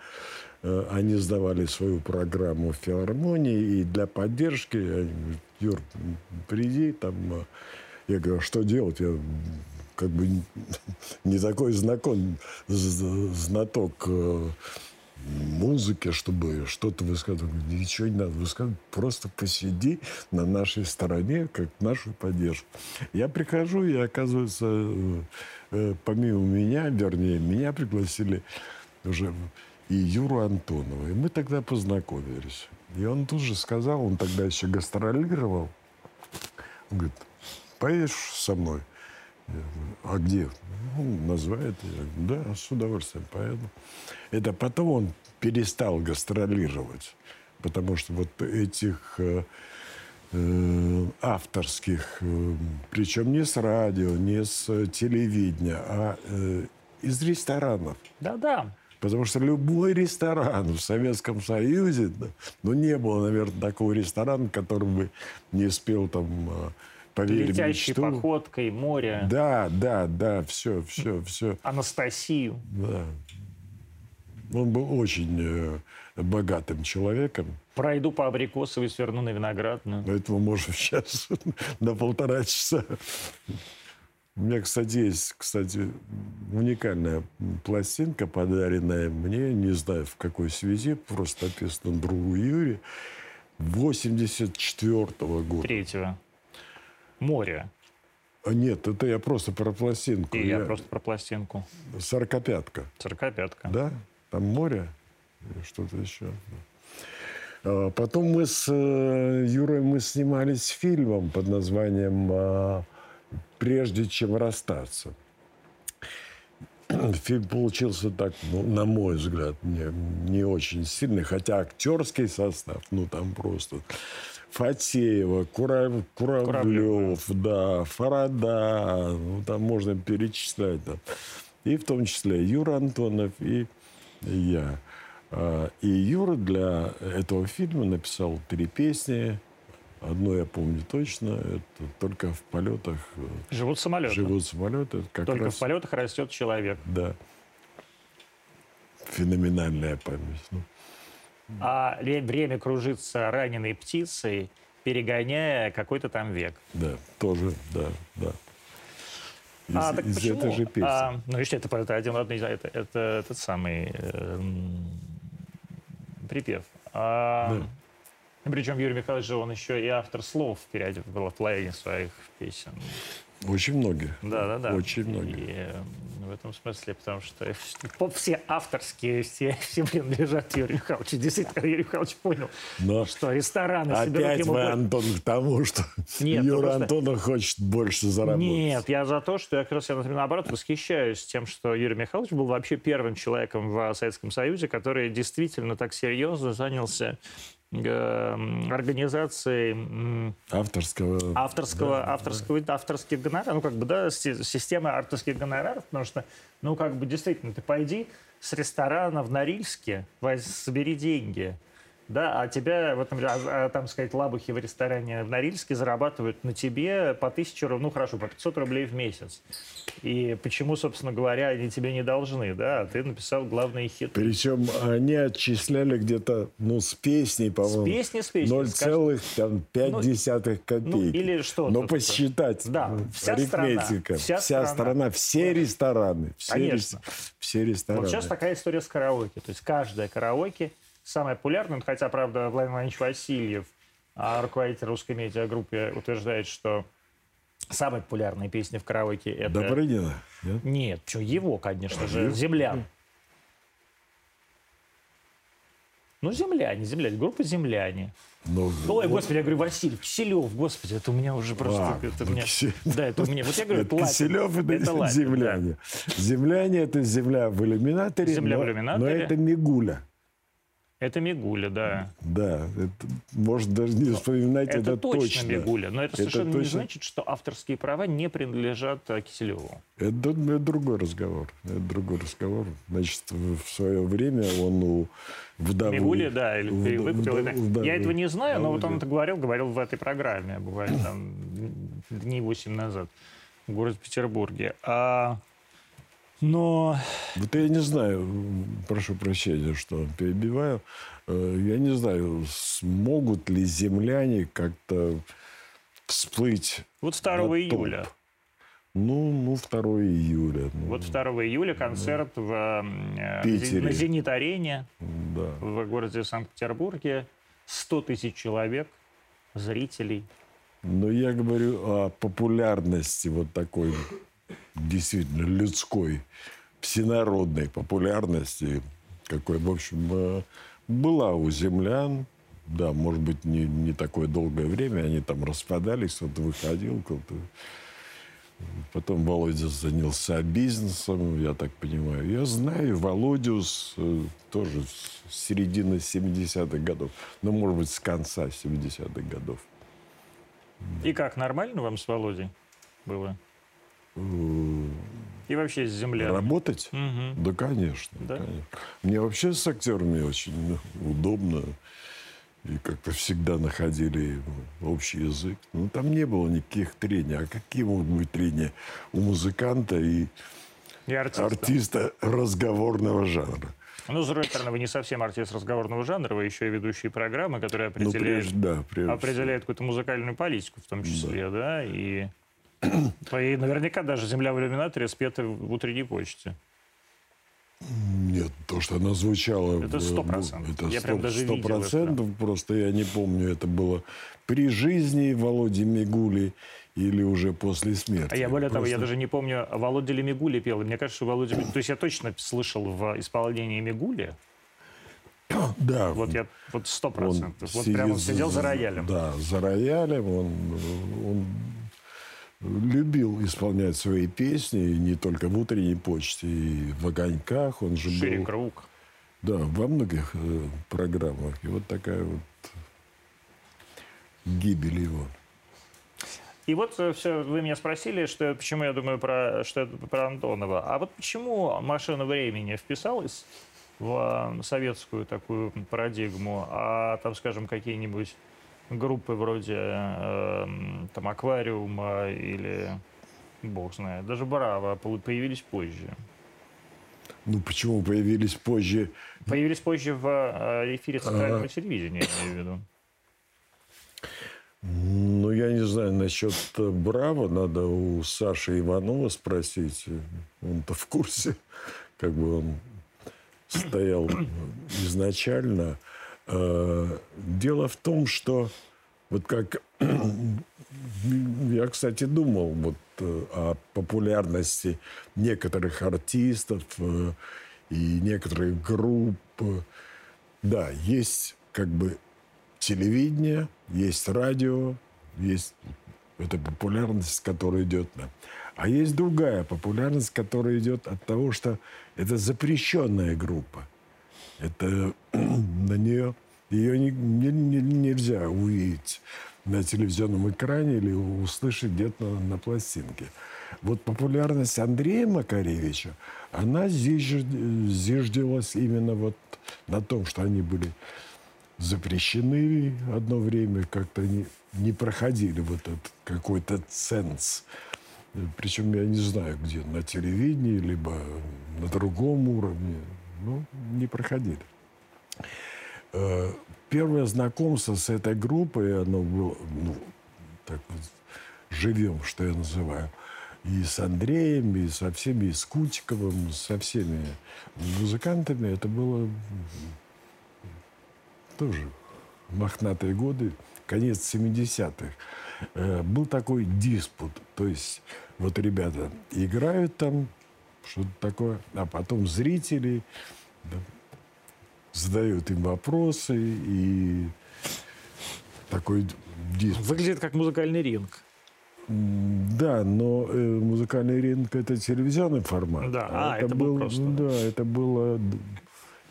э, Они сдавали свою программу в филармонии, и для поддержки они говорят, Юр, приди, там... э». Я говорю, а что делать? Я как бы не такой знаком, знаток музыки, чтобы что-то высказывать. Ничего не надо высказывать, просто посиди на нашей стороне, как нашу поддержку. Я прихожу, и оказывается, э, э, помимо меня, вернее, меня пригласили уже и Юру Антонова. И мы тогда познакомились. И он тут же сказал, он тогда еще гастролировал, он говорит, поедешь со мной? Я говорю, а где? Ну, называет. Я говорю, да, с удовольствием поеду. Это потом он перестал гастролировать. Потому что вот этих э, э, авторских, э, причем не с радио, не с телевидения, а э, из ресторанов. Да-да. Потому что любой ресторан в Советском Союзе, да, ну, не было, наверное, такого ресторана, который бы не спел там Поверь Летящей мечту. походкой, море, Да, да, да, все, все, все. Анастасию. Да. Он был очень э, богатым человеком, Пройду по абрикосовой, сверну на виноградную. поэтому можем сейчас на полтора часа. У меня, кстати, есть, кстати, уникальная пластинка, подаренная мне, не знаю в какой связи, просто написано другу Юре, 84 года. Третьего. Море. А нет, это я просто про пластинку. И я просто про пластинку. Сорокопятка. Сорокопятка. Да? Там море и что-то еще. А Потом мы с э, Юрой мы снимались фильмом под названием а, «Прежде чем расстаться». Фильм получился так, ну, на мой взгляд, не, не очень сильный, хотя актерский состав, ну там просто Фатеева, Кура- Куравлев, Куравлев, да, Фарада, ну там можно перечислять. да. И в том числе Юра Антонов и я. А, И Юра для этого фильма написал три песни. Одну я помню точно. Это «Только в полетах Живут самолеты. живут самолеты». Как Только раз, в полетах растет человек. Да. Феноменальная память. Ну, А время кружится раненой птицей, перегоняя какой-то там век. да, тоже, да, да. Из, а, так из почему? этой же песни. А, ну, видишь, это, это один родный, это, это этот самый эм, припев. А, Причем Юрий Михайлович он еще и автор слов переодел в половине своих песен. Очень многие. Да, да, да. Очень многие. И э, в этом смысле, потому что по- все авторские, все, все принадлежат Юрию Михайловичу. Действительно, Юрий Михайлович понял, Но что рестораны соберут опять больше. Антон, к тому, что Нет, ну Юра просто- Антонов хочет больше заработать. Нет, я за то, что я как раз, я, например, наоборот, восхищаюсь тем, что Юрий Михайлович был вообще первым человеком в Советском Союзе, который действительно так серьезно занялся э, организацией м, Авторского... авторского, авторского, авторских гонораров, ну, как бы, да, си- системы авторских гонораров, потому что, ну, как бы, действительно, ты пойди с ресторана в Норильске, собери деньги, да, а тебя, вот, например, а- а, там, сказать, лабухи в ресторане в Норильске зарабатывают на тебе по тысячу, ру- ну, хорошо, по 500 рублей в месяц. И почему, собственно говоря, они тебе не должны, да, а ты написал главные хиты. Причем они отчисляли где-то, ну, с песней, по-моему, песни, с песней, 0,5 копейки. ну, или что Но посчитать, Да, ну, вся страна, арифметика, вся вся, страна. страна, все рестораны, все, Конечно. рес- все рестораны. Вот сейчас такая история с караоке. То есть каждая караоке самая популярная, хотя, правда, Владимир Владимирович Васильев, а руководитель русской медиагруппы, утверждает, что самая популярная песня в караоке это... Добрынина, нет? Нет, что его, конечно же, его? «Землян». Ну, «Земляне», «Земляне», группа «Земляне». Ну, Ой, вот, господи, я говорю, Васильев, Киселев, господи, это у меня уже просто... А, это ну, меня- Киселев. Да, это у меня... Вот я говорю, это это Киселев, Лапин, это, Лапин, земляне. Земляне – это земля в иллюминаторе, Земля в но, иллюминаторе. но это Мигуля. Это Мигуля, да. Да, это, можно даже не вспоминать, Это, это, точно, Мигуля. Но это Это совершенно не точно. значит, что авторские права не принадлежат э, Киселеву. Это, это другой разговор. Это другой разговор. Значит, в свое время он у вдовы... Мигуля, да, или вд- перевыпустил. вд- это- вдовы. Я этого не знаю, но вот он это говорил, говорил в этой программе, буквально там дней 8 назад в городе Петербурге. А, но Вот я не знаю, прошу прощения, что перебиваю. Э, Я не знаю, смогут ли земляне как-то всплыть. вот 2 на топ. июля, Ну, ну, 2 июля. ну, вот 2 июля концерт в, э, Питере. на «Зенит-арене» Да. в городе Санкт-Петербурге. 100 тысяч человек, зрителей. Но я говорю о популярности вот такой действительно людской, всенародной популярности, какой, в общем, э, была у землян. Да, может быть, не, не такое долгое время. Они там распадались, кто-то выходил, кто-то... Потом Володя занялся бизнесом, я так понимаю. Я знаю Володю с, э, тоже с середины 70-х годов. Ну, может быть, с конца 70-х годов. И как, нормально вам с Володей было? И вообще с земля. Работать? Мгм. Да, конечно, Да? конечно. Мне вообще с актерами очень ну, удобно. и как-то всегда находили общий язык. Ну, там не было никаких трений. А какие могут быть трения у музыканта и, И артиста. артиста разговорного жанра? Ну, с другой стороны, вы не совсем артист разговорного жанра, вы еще и ведущие программы, которые Ну, определяют, прежде, да, прежде определяют какую-то музыкальную политику в том числе, да, и, и наверняка даже «Земля в иллюминаторе» спета в утренней почте. Нет, то, что она звучала... Это сто процентов. Это Я прям даже сто видел это. процентов. Просто я не помню, это было при жизни Володи Мигули или уже после смерти. А я более того, я Просто- даже не помню, Володя ли Мигули пел. Мне кажется, что Володя... То есть я точно слышал в исполнении Мигули, Да, вот я вот сто процентов. Вот прямо сидел за роялем. Да, за роялем. Он, он любил исполнять свои песни, и не только в «Утренней почте», и в «Огоньках». Он же Шире был круг. да, во многих э, программах. И вот такая вот гибель его. И вот все, вы меня спросили, что, почему я думаю про, что это про Антонова. А вот почему «Машина времени» вписалась в э, советскую такую парадигму, а там, скажем, какие-нибудь группы вроде э, там «Аквариума» или бог знает, даже «Браво» появились позже? Ну, почему появились позже? Появились позже в э, эфире центрального А. телевидения, я имею в виду. Ну, я не знаю, насчет э, Браво. Надо у Саши Иванова спросить. Он-то в курсе. Как бы он стоял изначально. Э, Дело в том, что вот как я, кстати, думал вот э, о популярности некоторых артистов э, и некоторых групп. Да, есть как бы телевидение, есть радио, есть эта популярность, которая идет на. А есть другая популярность, которая идет от того, что это запрещенная группа. Это на нее ее не- не- не- нельзя увидеть на телевизионном экране или услышать где-то на, на пластинке. Вот популярность Андрея Макаревича, она зижд- зиждилась именно вот на том, что они были запрещены одно время, как-то не, не проходили вот этот какой-то ценз. Причем я не знаю, где, на телевидении, либо на другом уровне. Ну, не проходили. Э, Первое знакомство с этой группой, оно было, ну, так вот, живем, что я называю, и с Андреем, и со всеми, и с Кутиковым, со всеми музыкантами, это было тоже мохнатые годы, конец 70-х. Э, Был такой диспут. То есть вот ребята играют там, что-то такое, а потом зрители да, задают им вопросы, и такой диспут. Выглядит как музыкальный ринг. Да, но э, музыкальный ринг это телевизионный формат. Да, а, это был просто, ну да. Это было,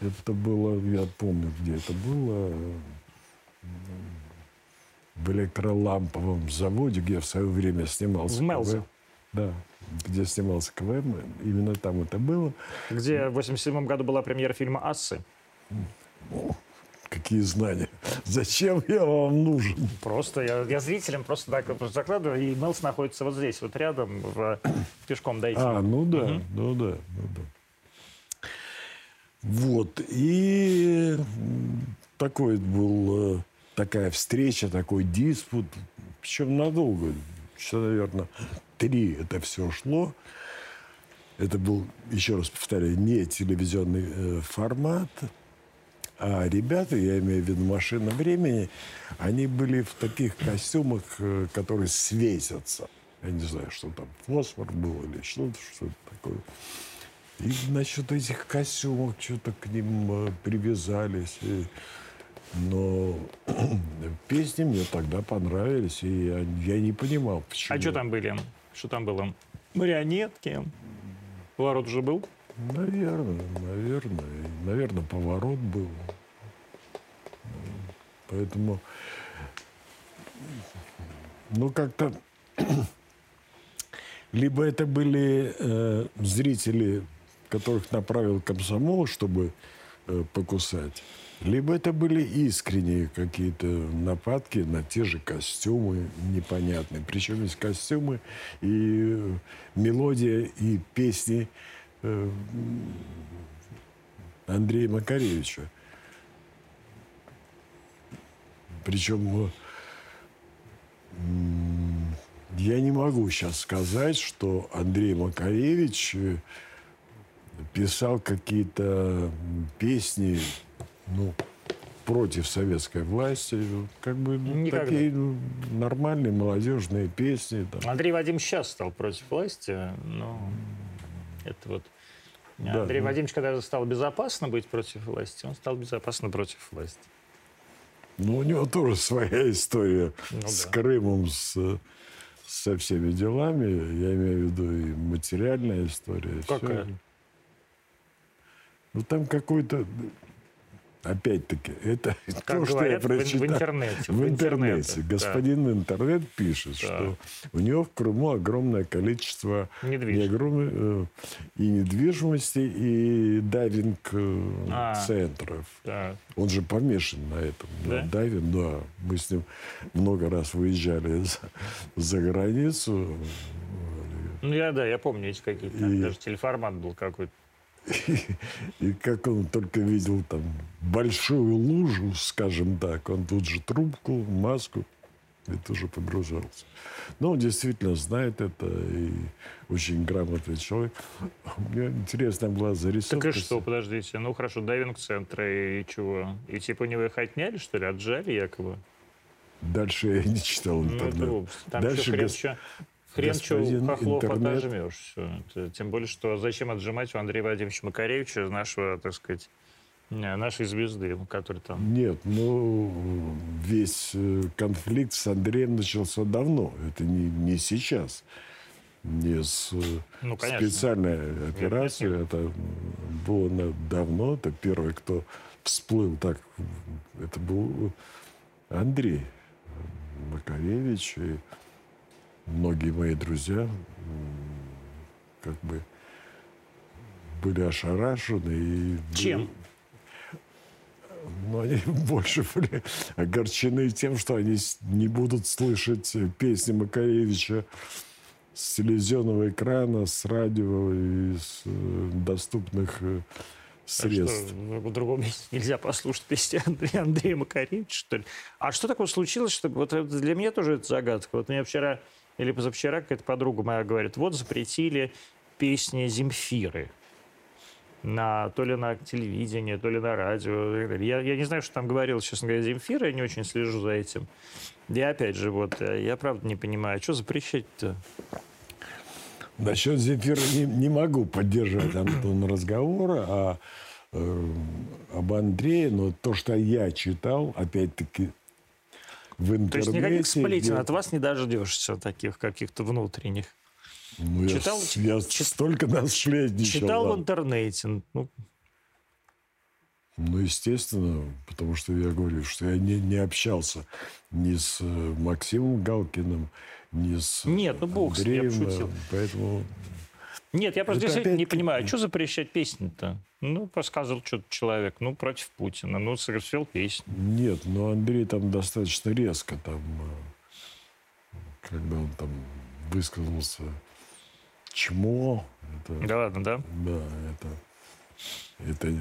это было, я помню, где это было, в электроламповом заводе, где я в свое время снимался. В Мелзе. Да, где снимался КВМ, именно там это было. Где в 87 году была премьера фильма «Ассы». Какие знания? Зачем я вам нужен? Просто я, я зрителям просто так закладываю, и Мелс находится вот здесь, вот рядом, в, пешком дойти. А, ну да, ну да, ну да. Вот, и такой был, э, такая встреча, такой диспут, причем надолго, еще, наверное, три это все шло. Это был, еще раз повторяю, не телевизионный э, формат, а ребята, я имею в виду машина времени, они были в таких костюмах, э, которые светятся. Я не знаю, что там, фосфор был или что-то, что-то такое. И насчет этих костюмов что-то к ним э, привязались. и- но песни мне тогда понравились, и я, я не понимал, почему. А что там были? Что там было? Марионетки. Поворот уже был? Наверное, наверное. Наверное, поворот был. Поэтому, ну, как-то... Либо это были э, зрители, которых направил комсомол, чтобы э, покусать, Либо это были искренние какие-то нападки на те же костюмы непонятные. Причем есть костюмы и мелодия, и песни э, Андрея Макаревича. Причем я не могу сейчас сказать, что Андрей Макаревич э, писал какие-то песни, ну, против советской власти, как бы ну, такие ну, нормальные молодежные песни. Там. Андрей Вадим сейчас стал против власти, но это вот да, Андрей ну... Вадимович, когда стал безопасно быть против власти, он стал безопасно против власти. Ну, у него тоже своя история ну, с да. Крымом, с, со всеми делами. Я имею в виду и материальная история. Какая? Все. Ну, там какой-то Опять-таки, это как то, что я прочитал. В, интернете. В, в интернете. Да. Господин интернет пишет, да. что у него в Крыму огромное количество недвижимости, огромное, э, и недвижимости, и дайвинг-центров. Э, а, да. Он же помешан на этом. Да? Дайвинг, да. Мы с ним много раз выезжали за, за границу. Ну, я, да, я помню эти какие-то. И... Даже телеформат был какой-то. И, как он только видел там большую лужу, скажем так, он тут же трубку, маску и тоже погружался. Но он действительно знает это и очень грамотный человек. Мне интересно была зарисовка. Так и что, подождите, ну хорошо, дайвинг-центры и чего? И типа у него их отняли, что ли, отжали якобы? Дальше я не читал интернет. Ну, это Там Дальше еще хрен, гос... Хрен что хохлов интернет... отожмешь. Тем более, что зачем отжимать у Андрея Владимировича Макаревича, нашего, так сказать, нашей звезды, который там... Нет, ну, весь э, конфликт с Андреем начался давно. Это не, не сейчас. Не с э, ну, специальной операцией. Нет, нет, нет. Это было давно. Это первый, кто всплыл так. Это был Андрей Макаревич. И многие мои друзья как бы были ошарашены. И Чем? Но они больше были огорчены тем, что они не будут слышать песни Макаревича с телевизионного экрана, с радио и с э, доступных э, средств. А что, в другом месте нельзя послушать песни Андрея, Андрея Макаревича, что ли? А что такое случилось, что вот для меня тоже это загадка. Вот меня вчера или позавчера какая-то подруга моя говорит, вот запретили песни Земфиры. На, то ли на телевидении, то ли на радио. Я, я не знаю, что там говорил, честно говоря, Земфира, я не очень слежу за этим. И опять же, вот, э, я правда не понимаю, что запрещать-то? Насчет Земфира не, не могу поддерживать Антон разговора, а э, об Андрее, но то, что я читал, опять-таки, в интернете. То есть никаких сплетен где... от вас не дождешься, таких каких-то внутренних. Ну, читал, я, я чит... столько наследничал. Читал в интернете. Ну. ну, естественно, потому что я говорю, что я не, не общался ни с э, Максимом Галкиным, ни с Нет, ну бог Андреем, с ним, я пошутил. Поэтому нет, я просто опять... не понимаю, а что запрещать песни-то? Ну, рассказывал что-то человек, ну, против Путина, ну, спел песню. Нет, но Андрей там достаточно резко, там, э, когда он там высказался чмо. Это, да ладно, да? Да, это, это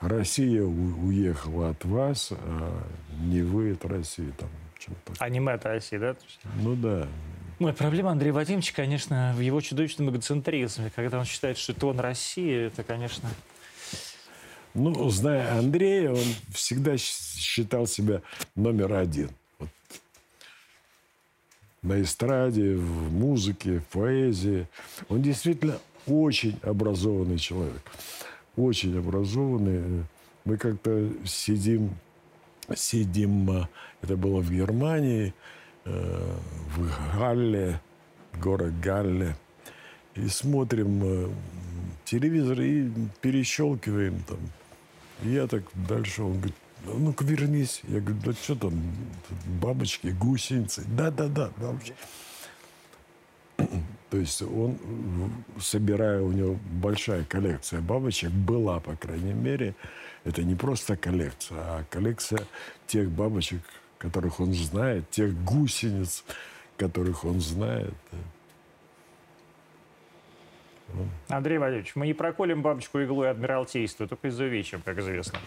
Россия уехала от вас, а не вы от России. Там, а не мы от России, да? Ну да. Ну, проблема Андрея Вадимовича, конечно, в его чудовищном эгоцентризме. Когда он считает, что это он Россия, это, конечно... Ну, зная Андрея, он всегда считал себя номер один. Вот. На эстраде, в музыке, в поэзии. Он действительно очень образованный человек. Очень образованный. Мы как-то сидим, сидим, а, это было в Германии, Э, в Галле, город Галле, и смотрим э, телевизор и перещелкиваем там. И я так дальше, он говорит, ну-ка вернись. Я говорю, да что там, бабочки, гусеницы. Да-да-да, бабочки. То есть он, собирая, у него большая коллекция бабочек, была, по крайней мере, это не просто коллекция, а коллекция тех бабочек, которых он знает, тех гусениц, которых он знает. Андрей Валерьевич, мы не проколем бабочку иглой Адмиралтейства, только изувечим, как известно.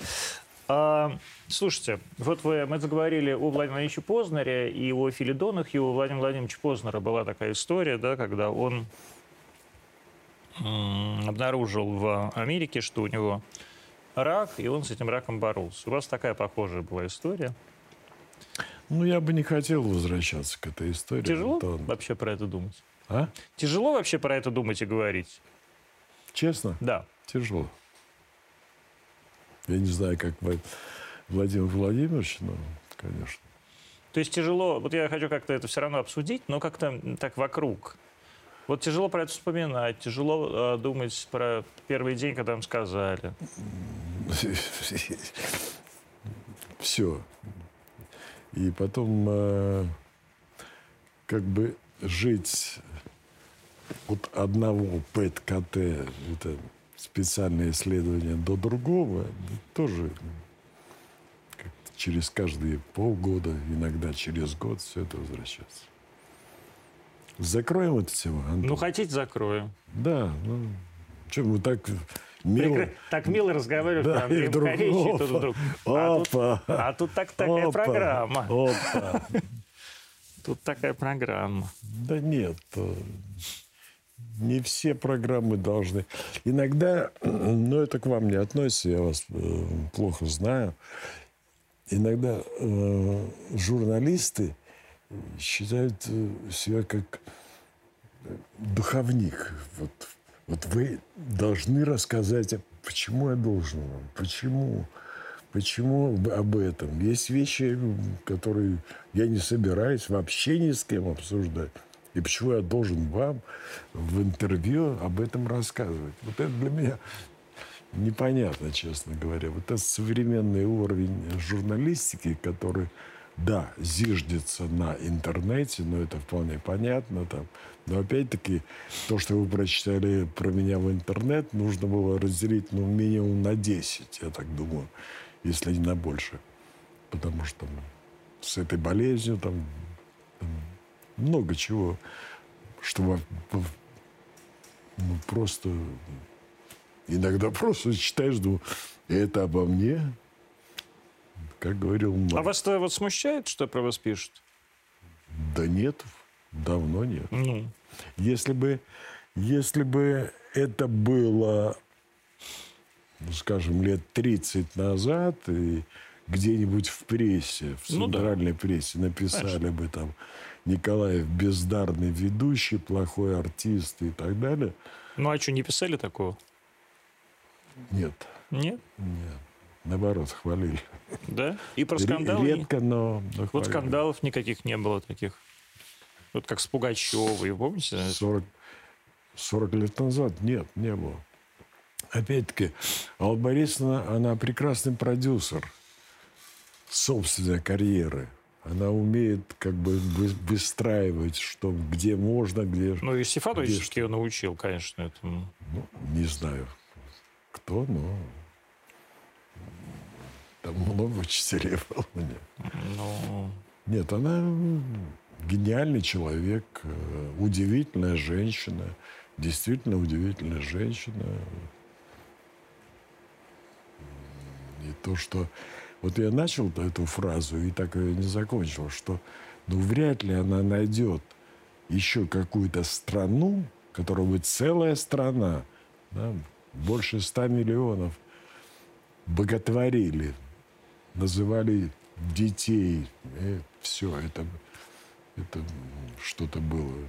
А, слушайте, вот вы, мы заговорили о Владимире Владимировиче Познаре и о Филидонах, и у Владимира Владимировича Познера была такая история, да, когда он обнаружил в Америке, что у него рак, и он с этим раком боролся. У вас такая похожая была история. Ну, я бы не хотел возвращаться к этой истории. Тяжело то... вообще про это думать? А? Тяжело вообще про это думать и говорить? Честно? Да. Тяжело. Я не знаю, как Владимир Владимирович, но, конечно. То есть тяжело, вот я хочу как-то это все равно обсудить, но как-то так вокруг. Вот тяжело про это вспоминать, тяжело э, думать про первый день, когда вам сказали. Все. И потом э, как бы жить от одного ПЭТ-КТ, это специальное исследование, до другого, тоже через каждые полгода, иногда через год все это возвращается. Закроем эту тему, Антон? Ну, хотите, закроем. Да. Ну, что мы так мило... Прекра... Так мило разговариваем да, про вдруг... Корейщи, тут вдруг. А тут, а тут так, такая Опа. программа. Опа. Тут такая программа. Да нет, не все программы должны. Иногда, но это к вам не относится, я вас э, плохо знаю. Иногда э, журналисты считают э, себя как духовник. Вот, вот вы должны рассказать, почему я должен вам, почему, почему об этом. Есть вещи, которые я не собираюсь вообще ни с кем обсуждать. И почему я должен вам в интервью об этом рассказывать? Вот это для меня непонятно, честно говоря. Вот это современный уровень журналистики, который, да, зиждется на интернете, но это вполне понятно. Там. Но опять-таки, то, что вы прочитали про меня в интернет, нужно было разделить ну, минимум на 10, я так думаю, если не на больше. Потому что там, с этой болезнью там, там много чего, что ну, просто иногда просто читаешь, думаю, это обо мне, как говорил Марк. А вас это вот смущает, что про вас пишут? Да нет, давно нет. Ну. Если бы, если бы это было, ну, скажем, лет 30 назад, и где-нибудь в прессе, в центральной ну, да. прессе написали Конечно. бы там Николаев бездарный ведущий, плохой артист и так далее. Ну а что, не писали такого? Нет. Нет? Нет. Наоборот, хвалили. Да? И про скандалы? Редко, но, но Вот скандалов никаких не было таких. Вот как с Пугачевой, помните? 40, 40 лет назад нет, не было. Опять-таки, Алла Борисовна, она прекрасный продюсер собственной карьеры. Она умеет как бы выстраивать, что где можно, где... Ну, и Стефанович ее научил, конечно, этому. Ну, не знаю, кто, но там много учителей было у нее. Ну... Нет, она гениальный человек, э, удивительная женщина, действительно удивительная женщина. И то, что вот я начал эту фразу и так ее не закончил, что ну, вряд ли она найдет еще какую-то страну, которая будет целая страна, да, больше ста миллионов, боготворили, называли детей. И все, это, это что-то было.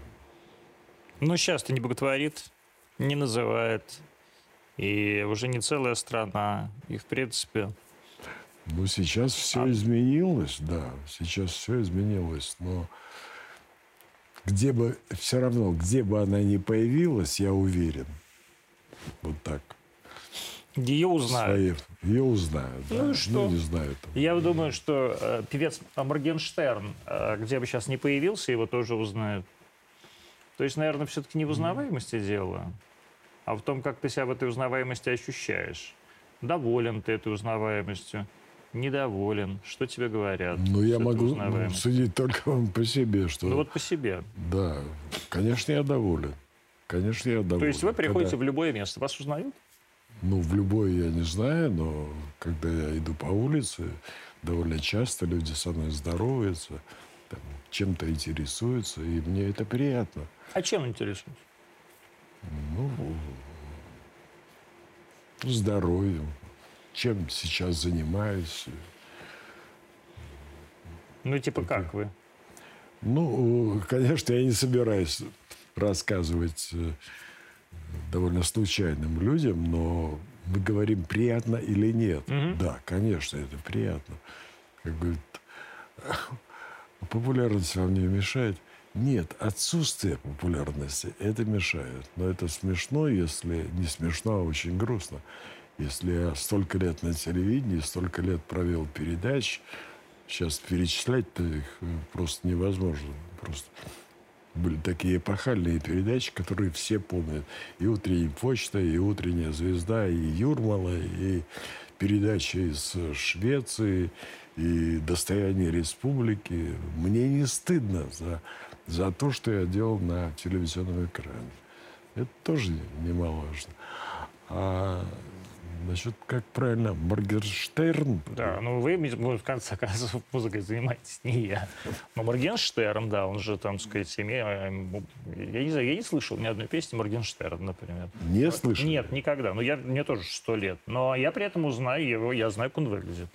Ну, сейчас-то не боготворит, не называет. И уже не целая страна. И, в принципе, ну, сейчас все а... изменилось, да, сейчас все изменилось, но где бы, все равно, где бы она ни появилась, я уверен, вот так. Ее узнают. Свои, ее узнают, ну да. и что? Ну, не знаю. Там. Я думаю, что э, певец Моргенштерн, э, где бы сейчас не появился, его тоже узнают. То есть, наверное, все-таки не в узнаваемости дело, а в том, как ты себя в этой узнаваемости ощущаешь. Доволен ты этой узнаваемостью? Недоволен? Что тебе говорят? Ну, я могу ну, судить только по себе, что... Ну вот по себе. Да, конечно, я доволен. Конечно, я доволен. То есть вы приходите Когда- в любое место, вас узнают? Ну, в любой я не знаю, но когда я иду по улице, довольно часто люди со мной здороваются, там, чем-то интересуются, и мне это приятно. А чем интересуетесь? Ну, здоровьем, чем сейчас занимаюсь. Ну, типа как вы? Ну, конечно, я не собираюсь рассказывать э, довольно случайным людям, но мы говорим, приятно или нет. Да, конечно, это приятно. Как говорит, популярность вам не мешает. Нет, отсутствие популярности это мешает. Но это смешно, если не смешно, а очень грустно. Если я столько лет на телевидении, столько лет провел передач, сейчас перечислять-то их э, просто невозможно. Просто были такие эпохальные передачи, которые все помнят. И «Утренняя почта», и «Утренняя звезда», и «Юрмала», и передачи из Швеции, и «Достояние республики». Мне не стыдно за, за то, что я делал на телевизионном экране. Это тоже немаловажно. А насчет, как правильно, Моргенштерн... Да, ну вы, в конце концов, музыкой занимаетесь, не я. Но Моргенштерн, да, он же, там, сказать, имея... Я не знаю, я не слышал ни одной песни Моргенштерна, например. Не слышал? Нет, никогда. Ну, я, мне тоже сто лет. Но я при этом узнаю его, я знаю, как он выглядит.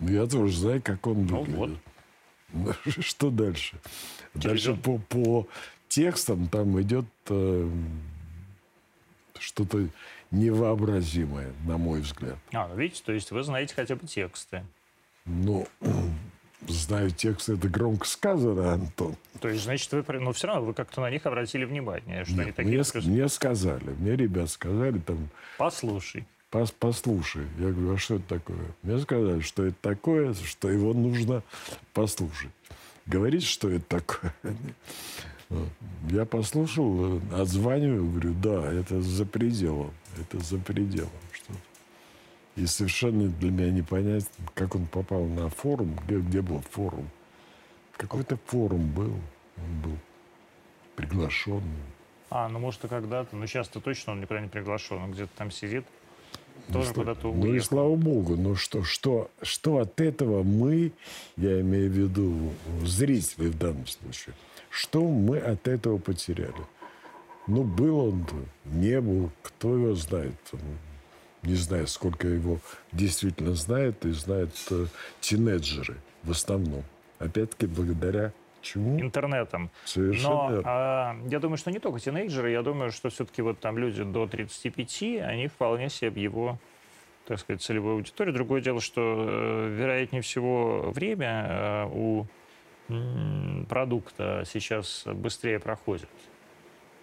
Ну, я тоже знаю, как он Ну, выглядит. Ну, Что дальше? Дальше по, по текстам там идет э, что-то невообразимое, на мой взгляд. А, ну, видите, то есть вы знаете хотя бы тексты. Ну, знаю текст, это громко сказано, Антон. То есть, значит, вы, ну, все равно вы как-то на них обратили внимание, что они Нет, такие... мне, ск- мне сказали, мне ребят сказали, там, Послушай. «Пос- послушай. Я говорю, а что это такое? Мне сказали, что это такое, что его нужно послушать. Говорить, что это такое. Я послушал, отзваниваю, говорю, да, это за пределом, это за пределом что-то. И совершенно для меня непонятно, как он попал на форум, где, где был форум. Какой-то форум был, он был приглашен. А, ну, может, и когда-то. Ну, сейчас-то точно он никуда не приглашен. Он где-то там сидит. Тоже Ну, куда-то Ну и уехал. слава богу, ну что, что, что от этого мы, я имею в виду зрители в данном случае, что мы от этого потеряли? Ну, был он, не был, кто его знает. Не знаю, сколько его действительно знает, и знают э, тинейджеры в основном. Опять-таки, благодаря чему? интернетом. Совершенно Но верно. а, я думаю, что не только тинейджеры, я думаю, что все-таки вот там люди до 35, они вполне себе его, так сказать, целевой аудитории. Другое дело, что, э, вероятнее всего, время э, у продукта сейчас быстрее проходит,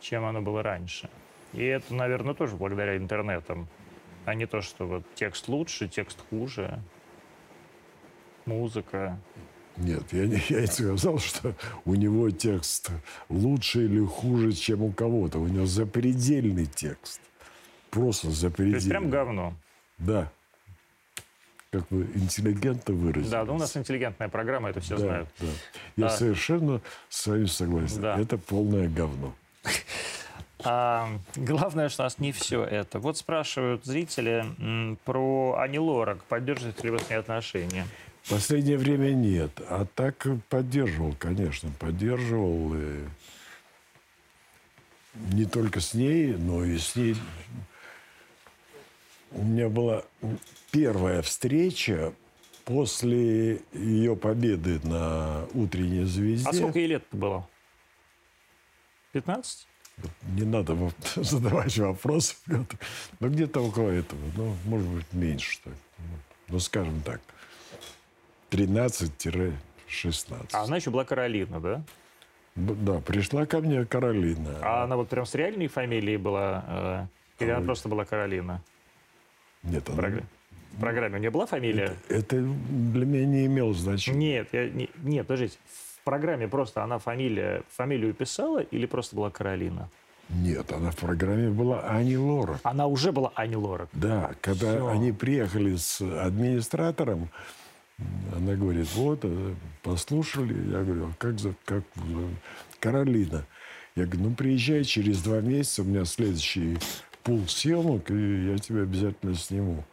чем оно было раньше. И это, наверное, тоже благодаря интернетам, а не то, что вот текст лучше, текст хуже, музыка. Нет, я не, я не сказал, что у него текст лучше или хуже, чем у кого-то. У него запредельный текст. Просто То есть запредельный. прям говно. Да. Как вы интеллигентно выразились. Да, ну у нас интеллигентная программа, это все да, знают. да. Я А. совершенно с вами согласен. Да. Это полное говно. А, главное, что у нас не все это. Вот спрашивают зрители м, про Ани Лорак. Поддерживаете ли вы с ней отношения? В последнее время нет. А так поддерживал, конечно, поддерживал. И не только с ней, но и с ней. У меня была первая встреча после ее победы на утренней звезде. А сколько ей лет было? 15? Не надо задавать вопросы. Ну, где-то около этого. Ну, может быть, меньше. что ли. Ну, скажем так. 13-16. А она еще была Каролина, да? Да, пришла ко мне Каролина. А она вот прям с реальной фамилией была? э, или она просто была Каролина? Нет, она- программе, в программе у нее была фамилия? это для меня не имело значения. Нет, я, не- нет, подождите. В программе просто она фамилия, фамилию писала или просто была Каролина? Нет, она в программе была Ани Лорак. Она уже была Ани Лорак? Да, когда Всё. они приехали с администратором, она говорит, вот, э, послушали. Я говорю, а как, за, как э, Каролина? Я говорю, ну, приезжай через два месяца, у меня следующий пул съемок, и я тебя обязательно сниму.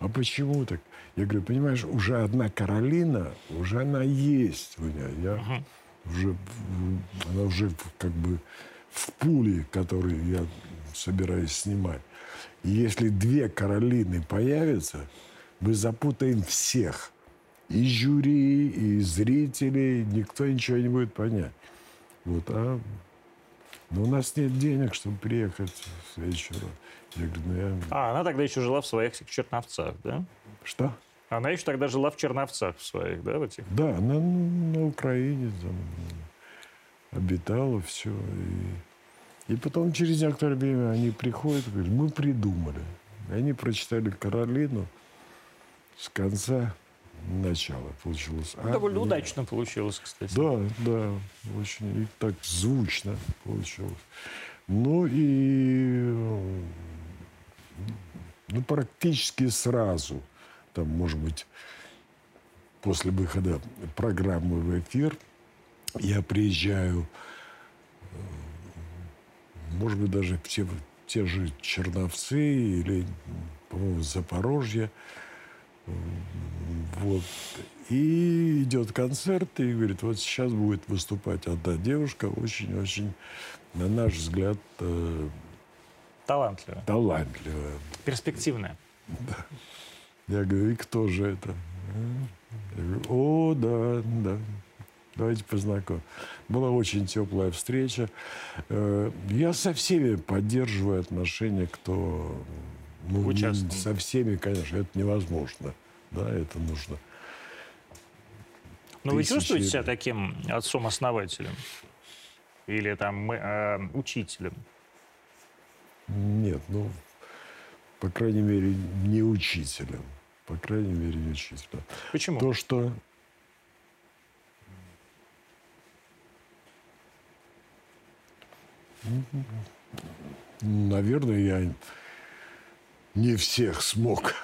А почему так? Я говорю, понимаешь, уже одна Каролина, уже она есть у меня. Я уже, м, она уже как бы в пуле, который я собираюсь снимать. И если две Каролины появятся, мы запутаем всех. И жюри, и зрителей. Никто ничего не будет понять. Вот, а но у нас нет денег, чтобы приехать в следующий раз. Я говорю, ну я... А, она тогда еще жила в своих Черновцах, да? Что? Она еще тогда жила в Черновцах в своих, да, в этих? Да, на, на Украине там обитала все. И, и потом через некоторое время они приходят и говорят, мы придумали. И они прочитали Каролину с конца начала. Получилось. А, Довольно и- удачно получилось, кстати. Да, да, очень и так звучно получилось. Ну и ну, практически сразу, там, может быть, после выхода программы в эфир, я приезжаю, э, может быть, даже в те, в те же Черновцы или, по-моему, Запорожье. Вот. И идет концерт, и говорит, вот сейчас будет выступать одна девушка, очень-очень, на наш взгляд, э, Талантливо. талантливая. Перспективная. Я говорю, и кто же это? Я говорю, о, да, да. Давайте познакомим. Была очень теплая встреча. Э, Я со всеми поддерживаю отношения, кто... Ну, Участвовал. со всеми, конечно, это невозможно. Да, это нужно. Но Ну, вы Тысячи. чувствуете себя таким отцом-основателем? Или там э, учителем? Нет, ну, по крайней мере, не учителем. По крайней мере, не учителем. Почему? То, что наверное, я не всех смог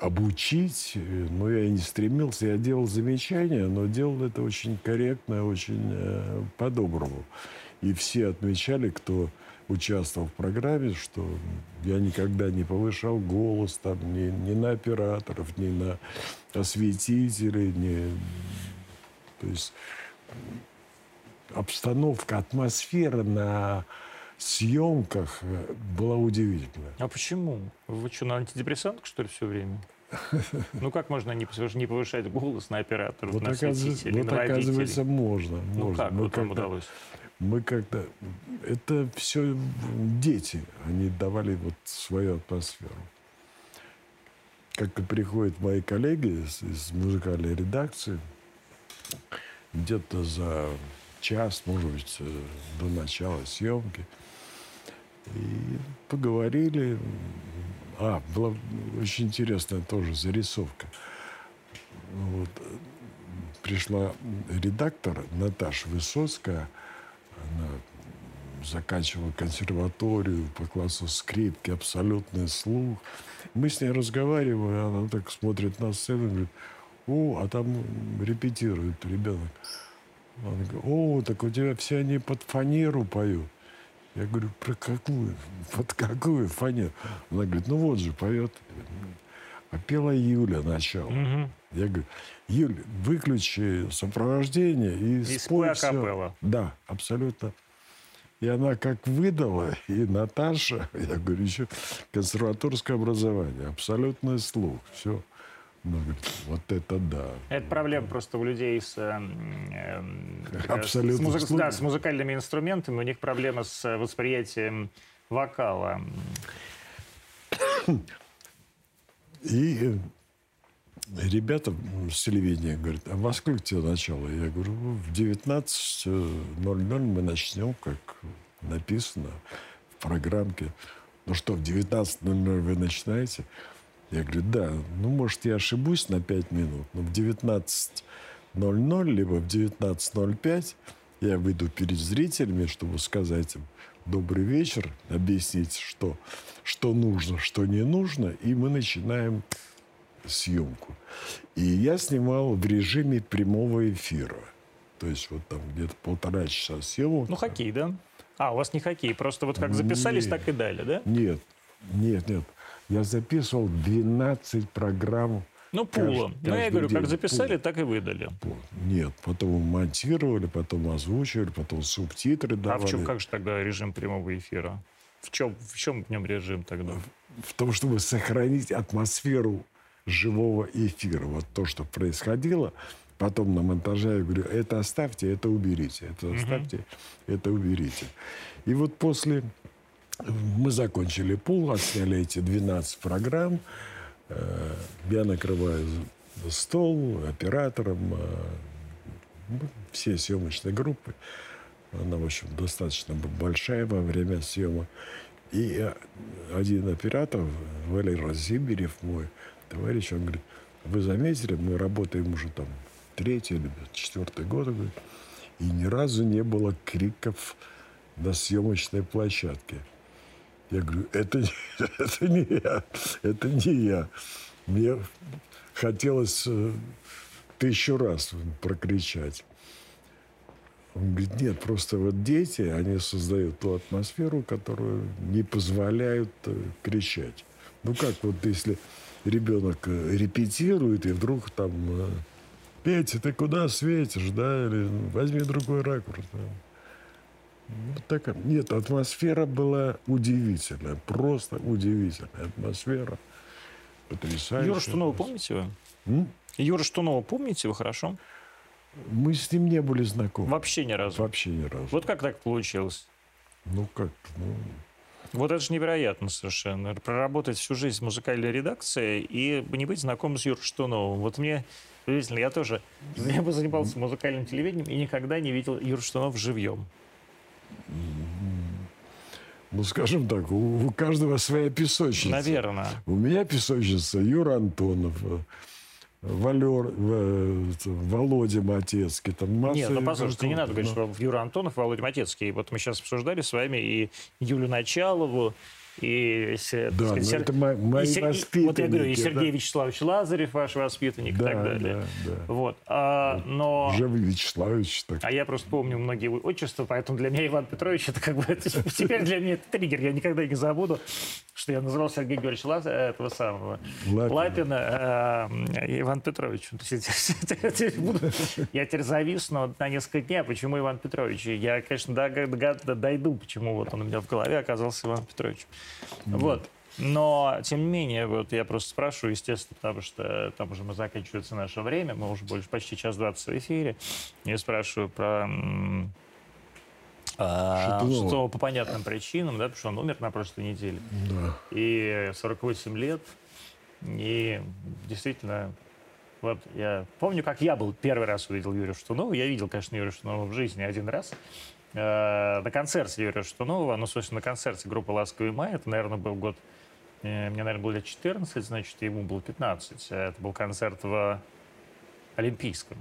обучить, э, но я и не стремился. Я делал замечания, но делал это очень корректно, очень э, по-доброму. И все отмечали, кто участвовал в программе, что я никогда не повышал голос там ни, ни на операторов, ни на осветителей, ни... То есть обстановка, атмосфера на съемках э, была удивительная. А почему? Вы что, на антидепрессантах, что ли, все время? Ну как можно не не повышать голос на операторов, Вот, на оказывается, вот на оказывается, можно. Ну можно. как Мы вот вам удалось? Мы как-то... Это все дети. Они давали вот свою атмосферу. Как-то приходят мои коллеги из, из музыкальной редакции, где-то за час, может быть, э, до начала съемки. И поговорили. А, была очень интересная тоже зарисовка. Вот. Пришла редактор Наташа Высоцкая. Она заканчивала консерваторию по классу скрипки, абсолютный слух. Мы с ней разговариваем, она так смотрит на сцену и говорит, о, а там репетирует ребенок. Она говорит, о, так у тебя все они под фанеру поют. Я говорю, про какую? Под какую фанеру? Она говорит, ну вот же поет. А пела Юля начало. Мгм. Я говорю, Юль, выключи сопровождение и, И спой спой всё». акапелла. Да, абсолютно. И она как выдала, и Наташа, я говорю, еще консерваторское образование, абсолютный слух, все. Она говорит, вот это да. Это проблема просто у людей с, эм, такая, Абсолютно с, слух. да, с музыкальными инструментами. У них проблема с э, восприятием вокала. И э, ребята с телевидения говорят, а во сколько тебе начало? Я говорю, «Ну, в 19.00 мы начнем, как написано в программке. Ну что, в 19.00 вы начинаете? Я говорю, да, ну, может, я ошибусь на 5 минут, но в 19.00 либо в 19.05 я выйду перед зрителями, чтобы сказать им добрый вечер, объяснить, что, что нужно, что не нужно, и мы начинаем съемку. И я снимал в режиме прямого эфира. То есть вот там где-то полтора часа съемок. Ну, хоккей, да? А, у вас не хоккей, просто вот как записались, Нет. так и дали, да? Нет, нет, нет. Я записывал 12 программ. Ну, пулом. Каждый- Ну, я говорю, как день. записали, Пул. так и выдали. Вот. Нет, потом монтировали, потом озвучивали, потом субтитры А давали. в чем, как же тогда режим прямого эфира? В чем, в чем в нем режим тогда? в том, чтобы сохранить атмосферу живого эфира. Вот то, что происходило, потом на монтаже я говорю, это оставьте, это уберите, это оставьте, это уберите. И вот после мы закончили пул, отсняли эти 12 программ. Э, Я накрываю стол оператором, э, все съемочные группы. Она, в общем, достаточно большая во время съемок. И э, один оператор, Валерий Зиберев, мой товарищ, он говорит, вы заметили, мы работаем уже там третий или четвертый год, и ни разу не было криков на съемочной площадке. Я говорю, это, не- это не я, это не я. Мне хотелось э, тысячу раз прокричать. Он говорит, нет, просто вот дети, они создают ту атмосферу, которую не позволяют э, кричать. Ну как вот если ребенок э, репетирует, и вдруг там Петя, ты куда светишь, да, или возьми другой ракурс. да». Вот такая. Нет, атмосфера была удивительная, просто удивительная атмосфера. Потрясающая. Юра Штунова помните вы? М? Юра Штунова помните вы хорошо? Мы с ним не были знакомы. Вообще ни разу. Вообще ни разу. Вот как так получилось? Ну как, ну, Вот это же невероятно совершенно. Проработать всю жизнь в музыкальной редакции и не быть знакомым с Юрой Штуновым. Вот мне удивительно, я тоже я бы занимался музыкальным телевидением и никогда не видел Юру Штунов живьем. Ну, скажем так, у, у каждого своя песочница. Наверное. У меня песочница Юра Антонов, э, Валер, э, Володя Матецкий. Там масса Нет, ну послушайте, не надо говорить, но- что Юра Антонов, Володя Матецкий. Вот мы сейчас обсуждали с вами и Юлю Началову, и, Да, сказать, но Сер- это мо- мои и и- воспитанники. Вот я говорю, и да. Сергей Вячеславович Лазарев, ваш воспитанник, и Да, так далее. да, да. Вот. А, но... Уже Вячеславович так. А я просто помню многие отчества, поэтому для меня Иван Петрович это как бы это теперь для меня это триггер. Я никогда не забуду, что я называл Сергея Георгиевича Лаз- этого самого Лапина. Лапина э, Иван Петрович. Я теперь теперь зависну на несколько дней. А Почему Иван Петрович? И Я, конечно, дойду, почему вот он у меня в голове оказался Иван Петрович. Вот. Но, тем не менее, вот я просто спрашиваю, естественно, потому что там уже мы заканчивается наше время, мы уже больше почти час двадцать в эфире. Я спрашиваю про. Шатунова по понятным причинам, да, потому что он умер на прошлой неделе. Да. И 48 лет. И действительно, вот я помню, как я был первый раз увидел Юрия Штунова. Я видел, конечно, Юрия Штунова в жизни один раз. Э, на концерте Юрия Штунова, ну, собственно, на концерте группы «Ласковый май». Это, наверное, был год... э, Мне, наверное, было лет 14, значит, ему было 15. Это был концерт в Олимпийском.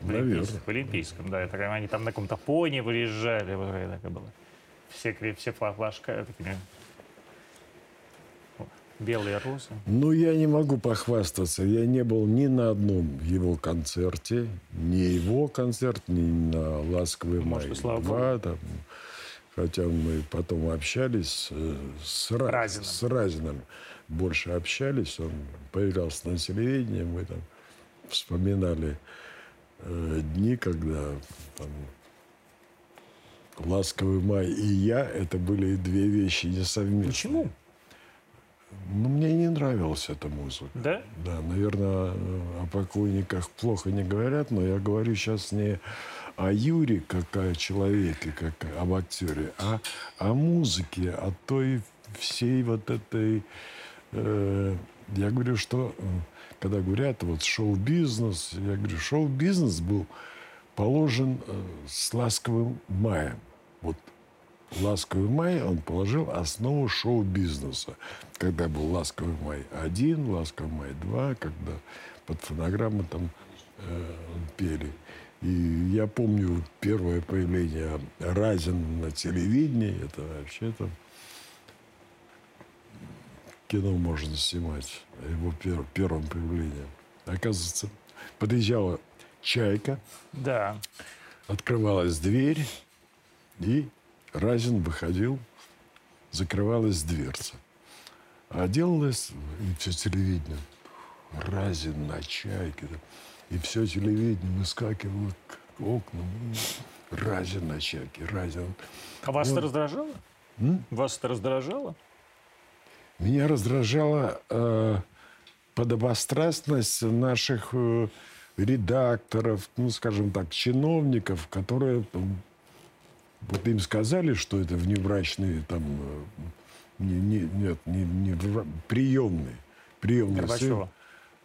В. Олимпийском, в Олимпийском, да. Это, они там на каком-то пони выезжали. Вот это такое было. Все, все фла- флажка такими белые розы. Ну, я не могу похвастаться. Я не был ни на одном его концерте, ни его концерт, ни на «Ласковый май». Может, и слава там. Хотя мы потом общались э, с, Ра- Разиным. с Разиным. Больше общались. Он появлялся на телевидении. Мы там вспоминали э, дни, когда там, «Ласковый май» и я – это были две вещи несовместные. Почему? Ну, мне не нравилась эта музыка. Да? Да, наверное, о покойниках плохо не говорят, но я говорю сейчас не о Юре, как о человеке, как об актере, а о музыке, о той всей вот этой... э, я говорю, что э, когда говорят вот шоу-бизнес, я говорю, шоу-бизнес был положен э, с ласковым маем. Вот «Ласковый май» он положил основу шоу-бизнеса. Когда был «Ласковый май-1», «Ласковый май-2», когда под фонограмму там э, пели. И я помню первое появление Разин на телевидении. Это вообще-то кино можно снимать его пер, первом появлении. Оказывается, подъезжала «Чайка». Да. Открывалась дверь, и Разин выходил, закрывалась дверца. А делалось, и все телевидение, Разин на «Чайке». И все телевидение выскакивало к окнам. Разин на «Чайке», Разин. А вас это раздражало? М? Вас это раздражало? Меня раздражала э, подобострастность наших э, редакторов, ну, скажем так, чиновников, которые вот им сказали, что это внебрачные там э, не, не- нет, не, не приемные, приемные Горбачева.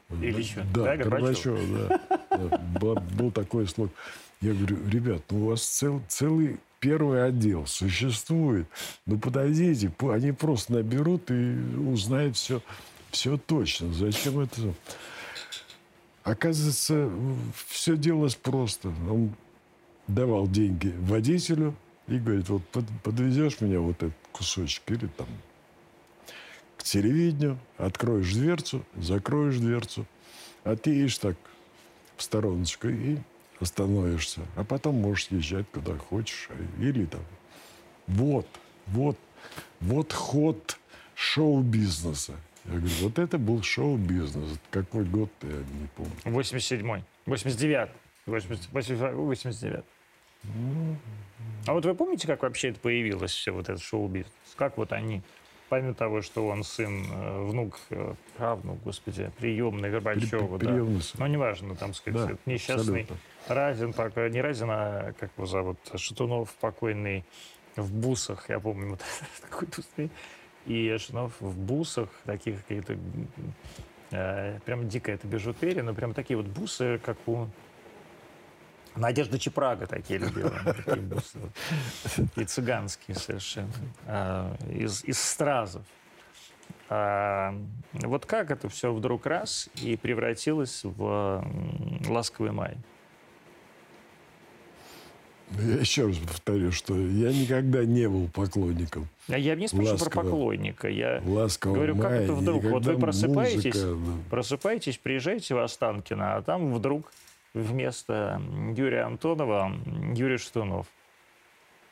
сын. Или еще? Да, Да, Горбачева, да. Да, Был, был такой слог. Я говорю, ребят, ну у вас цел- целый первый отдел существует. Ну подойдите, по- они просто наберут и узнают все, все точно. Зачем это? Оказывается, все делалось просто. Он давал деньги водителю и говорит, вот под- подвезешь меня вот этот кусочек или там к телевидению, откроешь дверцу, закроешь дверцу, а ты едешь так в стороночку и остановишься. А потом можешь езжать куда хочешь. а- Или там. Вот, вот, вот ход шоу-бизнеса. Я говорю, вот это был шоу-бизнес. Какой год, я не помню. 87-й. 89-й. 89 А вот вы помните, как вообще это появилось, все вот этот шоу-бизнес? Как вот они, помимо того, что он сын, э, внук, э, правнук, господи, приемный Горбачева, да. Приемный сын. Ну, неважно, там, сказать, Да, несчастный абсолютно. Разин, э, не Разин, а как его зовут, Шатунов покойный в бусах, я помню, вот такой тусный. И Шатунов в бусах, таких каких-то, э, прям дикая это бижутерия, но прям такие вот бусы, как у Надежда Чепрага такие любила. Такие бусы. вот. И цыганские совершенно. А, Из, из стразов. А, вот как это все вдруг раз и превратилось в ласковый май? Я еще раз повторю, что я никогда не был поклонником А Я не спрашиваю про Ласкового. поклонника. Я ласкового говорю, как мая. это вдруг? Вот вы просыпаетесь, музыка, да. просыпаетесь, приезжаете в Останкино, а там вдруг вместо Юрия Антонова Юрий Штунов.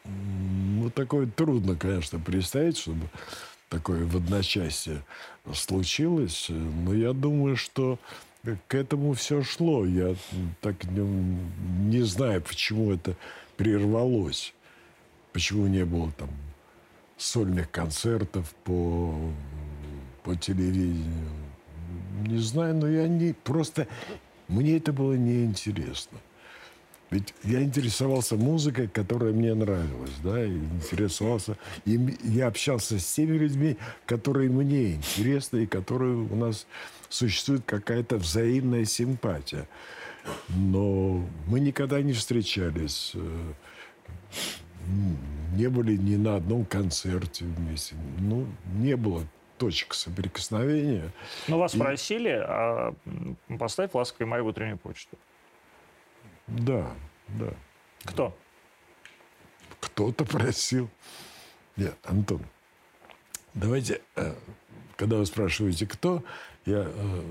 Ну, такое трудно, конечно, представить, чтобы такое в одночасье случилось. Но я думаю, что к этому все шло. Я так не, не знаю, почему это прервалось. Почему не было там сольных концертов по, по телевидению. Не знаю, но я не... Просто мне это было неинтересно. Ведь я интересовался музыкой, которая мне нравилась, да, и интересовался, и я общался с теми людьми, которые мне интересны, и которые у нас существует какая-то взаимная симпатия. Но мы никогда не встречались, э, не были ни на одном концерте вместе. Ну, не было точек соприкосновения. Ну, вас просили, а поставь ласковый май в утреннюю почту. Да, да. Кто? Кто-то просил. Нет, Антон, давайте, э, когда вы спрашиваете, кто, я э,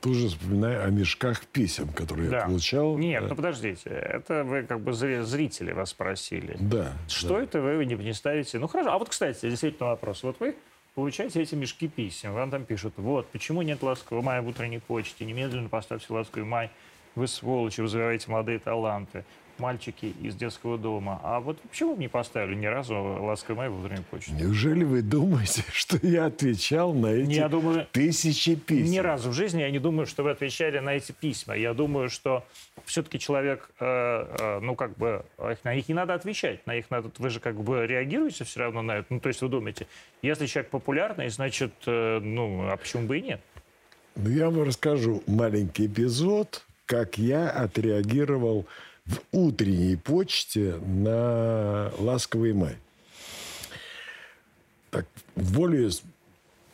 тоже вспоминаю о мешках писем, которые я Да. получал. Нет, Э, ну подождите, это вы как бы зри- зрители вас спросили. Да. Что да. это вы не, не ставите? Ну хорошо, а вот, кстати, действительно вопрос. Вот вы получаете эти мешки писем, вам там пишут, вот, почему нет ласкового мая в утренней почте, немедленно поставьте ласковый май, вы сволочи, развиваете молодые таланты, мальчики из детского дома. А вот почему вы не поставили ни разу ласковый май в утренней почте? Неужели вы думаете, что я отвечал на эти Я думаю, тысячи писем? Ни разу в жизни я не думаю, что вы отвечали на эти письма. Я думаю, что все-таки человек, э, э, ну, как бы, а на них не надо отвечать. На их надо, вы же как бы реагируете все равно на это. Ну, то есть вы думаете, если человек популярный, значит, э, ну, а почему бы и нет? Ну, я вам расскажу маленький эпизод, как я отреагировал в утренней почте на «Ласковый май». Так, волей с-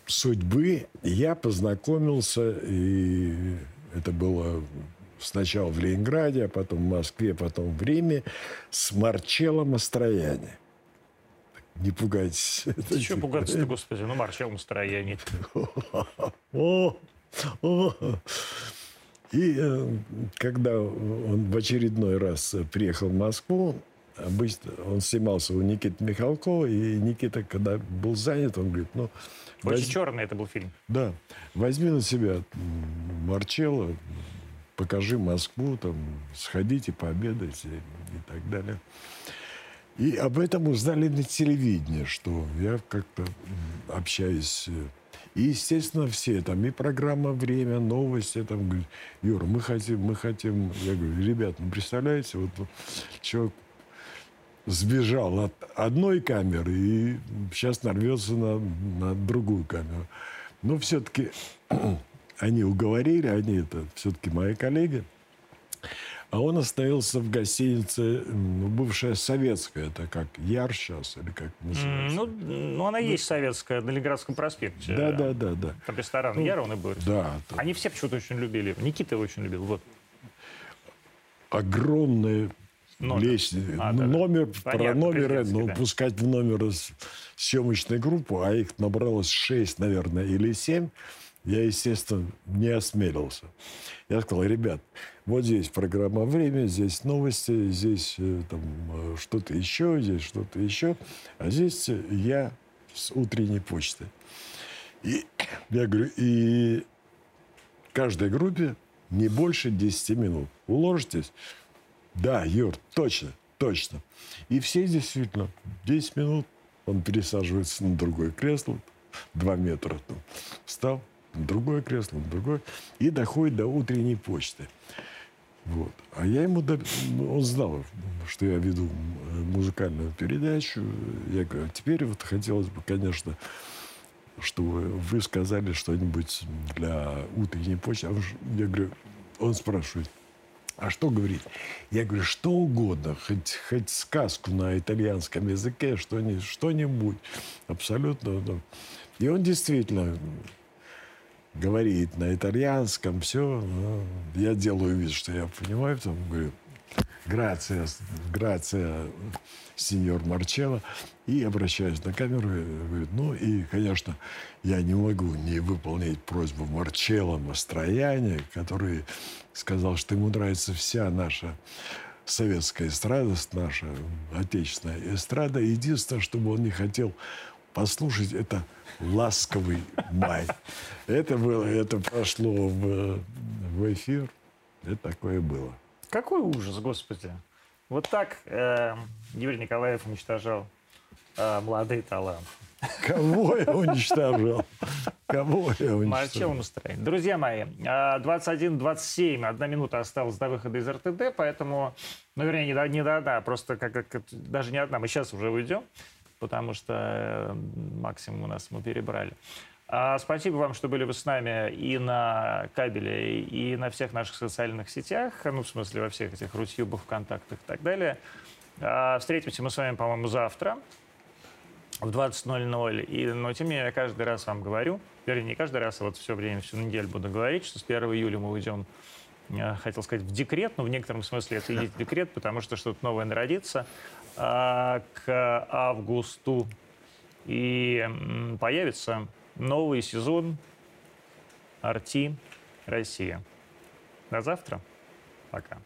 судьбы я познакомился, и это было сначала в Ленинграде, а потом в Москве, потом в Риме с Марчелло Мастрояни. Не пугайтесь. Ты что пугаться-то, господи? Ну, Марчелло о. И э, когда он в очередной раз приехал в Москву, обычно он снимался у Никиты Михалкова, и Никита, когда был занят, он говорит, ну... Очень возь... черный это был фильм. Да. Возьми на себя Марчелло, покажи Москву, там, сходите, пообедайте и так далее. И об этом узнали на телевидении, что я как-то общаюсь и, естественно, все там, и программа «Время», новости, там, говорят, Юра, мы хотим, мы хотим. Я говорю, ребят, ну, представляете, вот человек сбежал от одной камеры и сейчас нарвется на, на другую камеру. Но все-таки они уговорили, они это все-таки мои коллеги. А он остановился в гостинице, ну, бывшая советская, это как Яр сейчас, или как называется? Ну, ну она ну, есть советская, на Ленинградском проспекте. Да, да, да. да. Там ресторан ну, Яр, он и был. Да. Там. Они все почему-то очень любили. Никита его очень любил, вот. Огромная номер. лестница. А, да, номер, да. про Понятно, номеры, ну, да. пускать в номер съемочную группу, а их набралось шесть, наверное, или семь я, естественно, не осмелился. Я сказал, ребят, вот здесь программа «Время», здесь новости, здесь э, там, э, что-то еще, здесь что-то еще, а здесь я с утренней почты. И я говорю, и каждой группе не больше 10 минут. Уложитесь? Да, Юр, точно, точно. И все действительно 10 минут он пересаживается на другое кресло, 2 метра там, встал, другое кресло, другое, и доходит до утренней почты. Вот. А я ему, ну, он знал, что я веду музыкальную передачу. Я говорю, «А теперь вот хотелось бы, конечно, чтобы вы сказали что-нибудь для утренней почты. А я говорю, он спрашивает, а что говорить? Я говорю, что угодно, хоть, хоть сказку на итальянском языке, что-нибудь, что-нибудь. Абсолютно. И он действительно говорит на итальянском, все. Ну, я делаю вид, что я понимаю, потом говорю, грация, грация, сеньор Марчелло. И обращаюсь на камеру, говорю, ну и, конечно, я не могу не выполнить просьбу Марчелло Мастрояне, который сказал, что ему нравится вся наша советская эстрада, наша отечественная эстрада. Единственное, чтобы он не хотел послушать, это ласковый май. Это было, это прошло в, в эфир. Это такое было. Какой ужас, господи. Вот так э, Юрий Николаев уничтожал э, молодые таланты. Кого я уничтожал? Кого я уничтожал? Марчел настроение. Друзья мои, 21-27, э, одна минута осталась до выхода из РТД, поэтому, ну, вернее, не до, не до одна, просто как, как, даже не одна, мы сейчас уже уйдем потому что э, максимум у нас мы перебрали. А спасибо вам, что были вы с нами и на кабеле, и на всех наших социальных сетях, ну, в смысле, во всех этих Рутюбах, ВКонтактах и так далее. А, встретимся мы с вами, по-моему, завтра в 20.00. И, но, тем не менее, я каждый раз вам говорю, вернее, не каждый раз, а вот все время, всю неделю буду говорить, что с 1 июля мы уйдем я хотел сказать, в декрет, но в некотором смысле это и есть декрет, потому что что-то новое народится к августу. И появится новый сезон «Арти Россия». До завтра. Пока.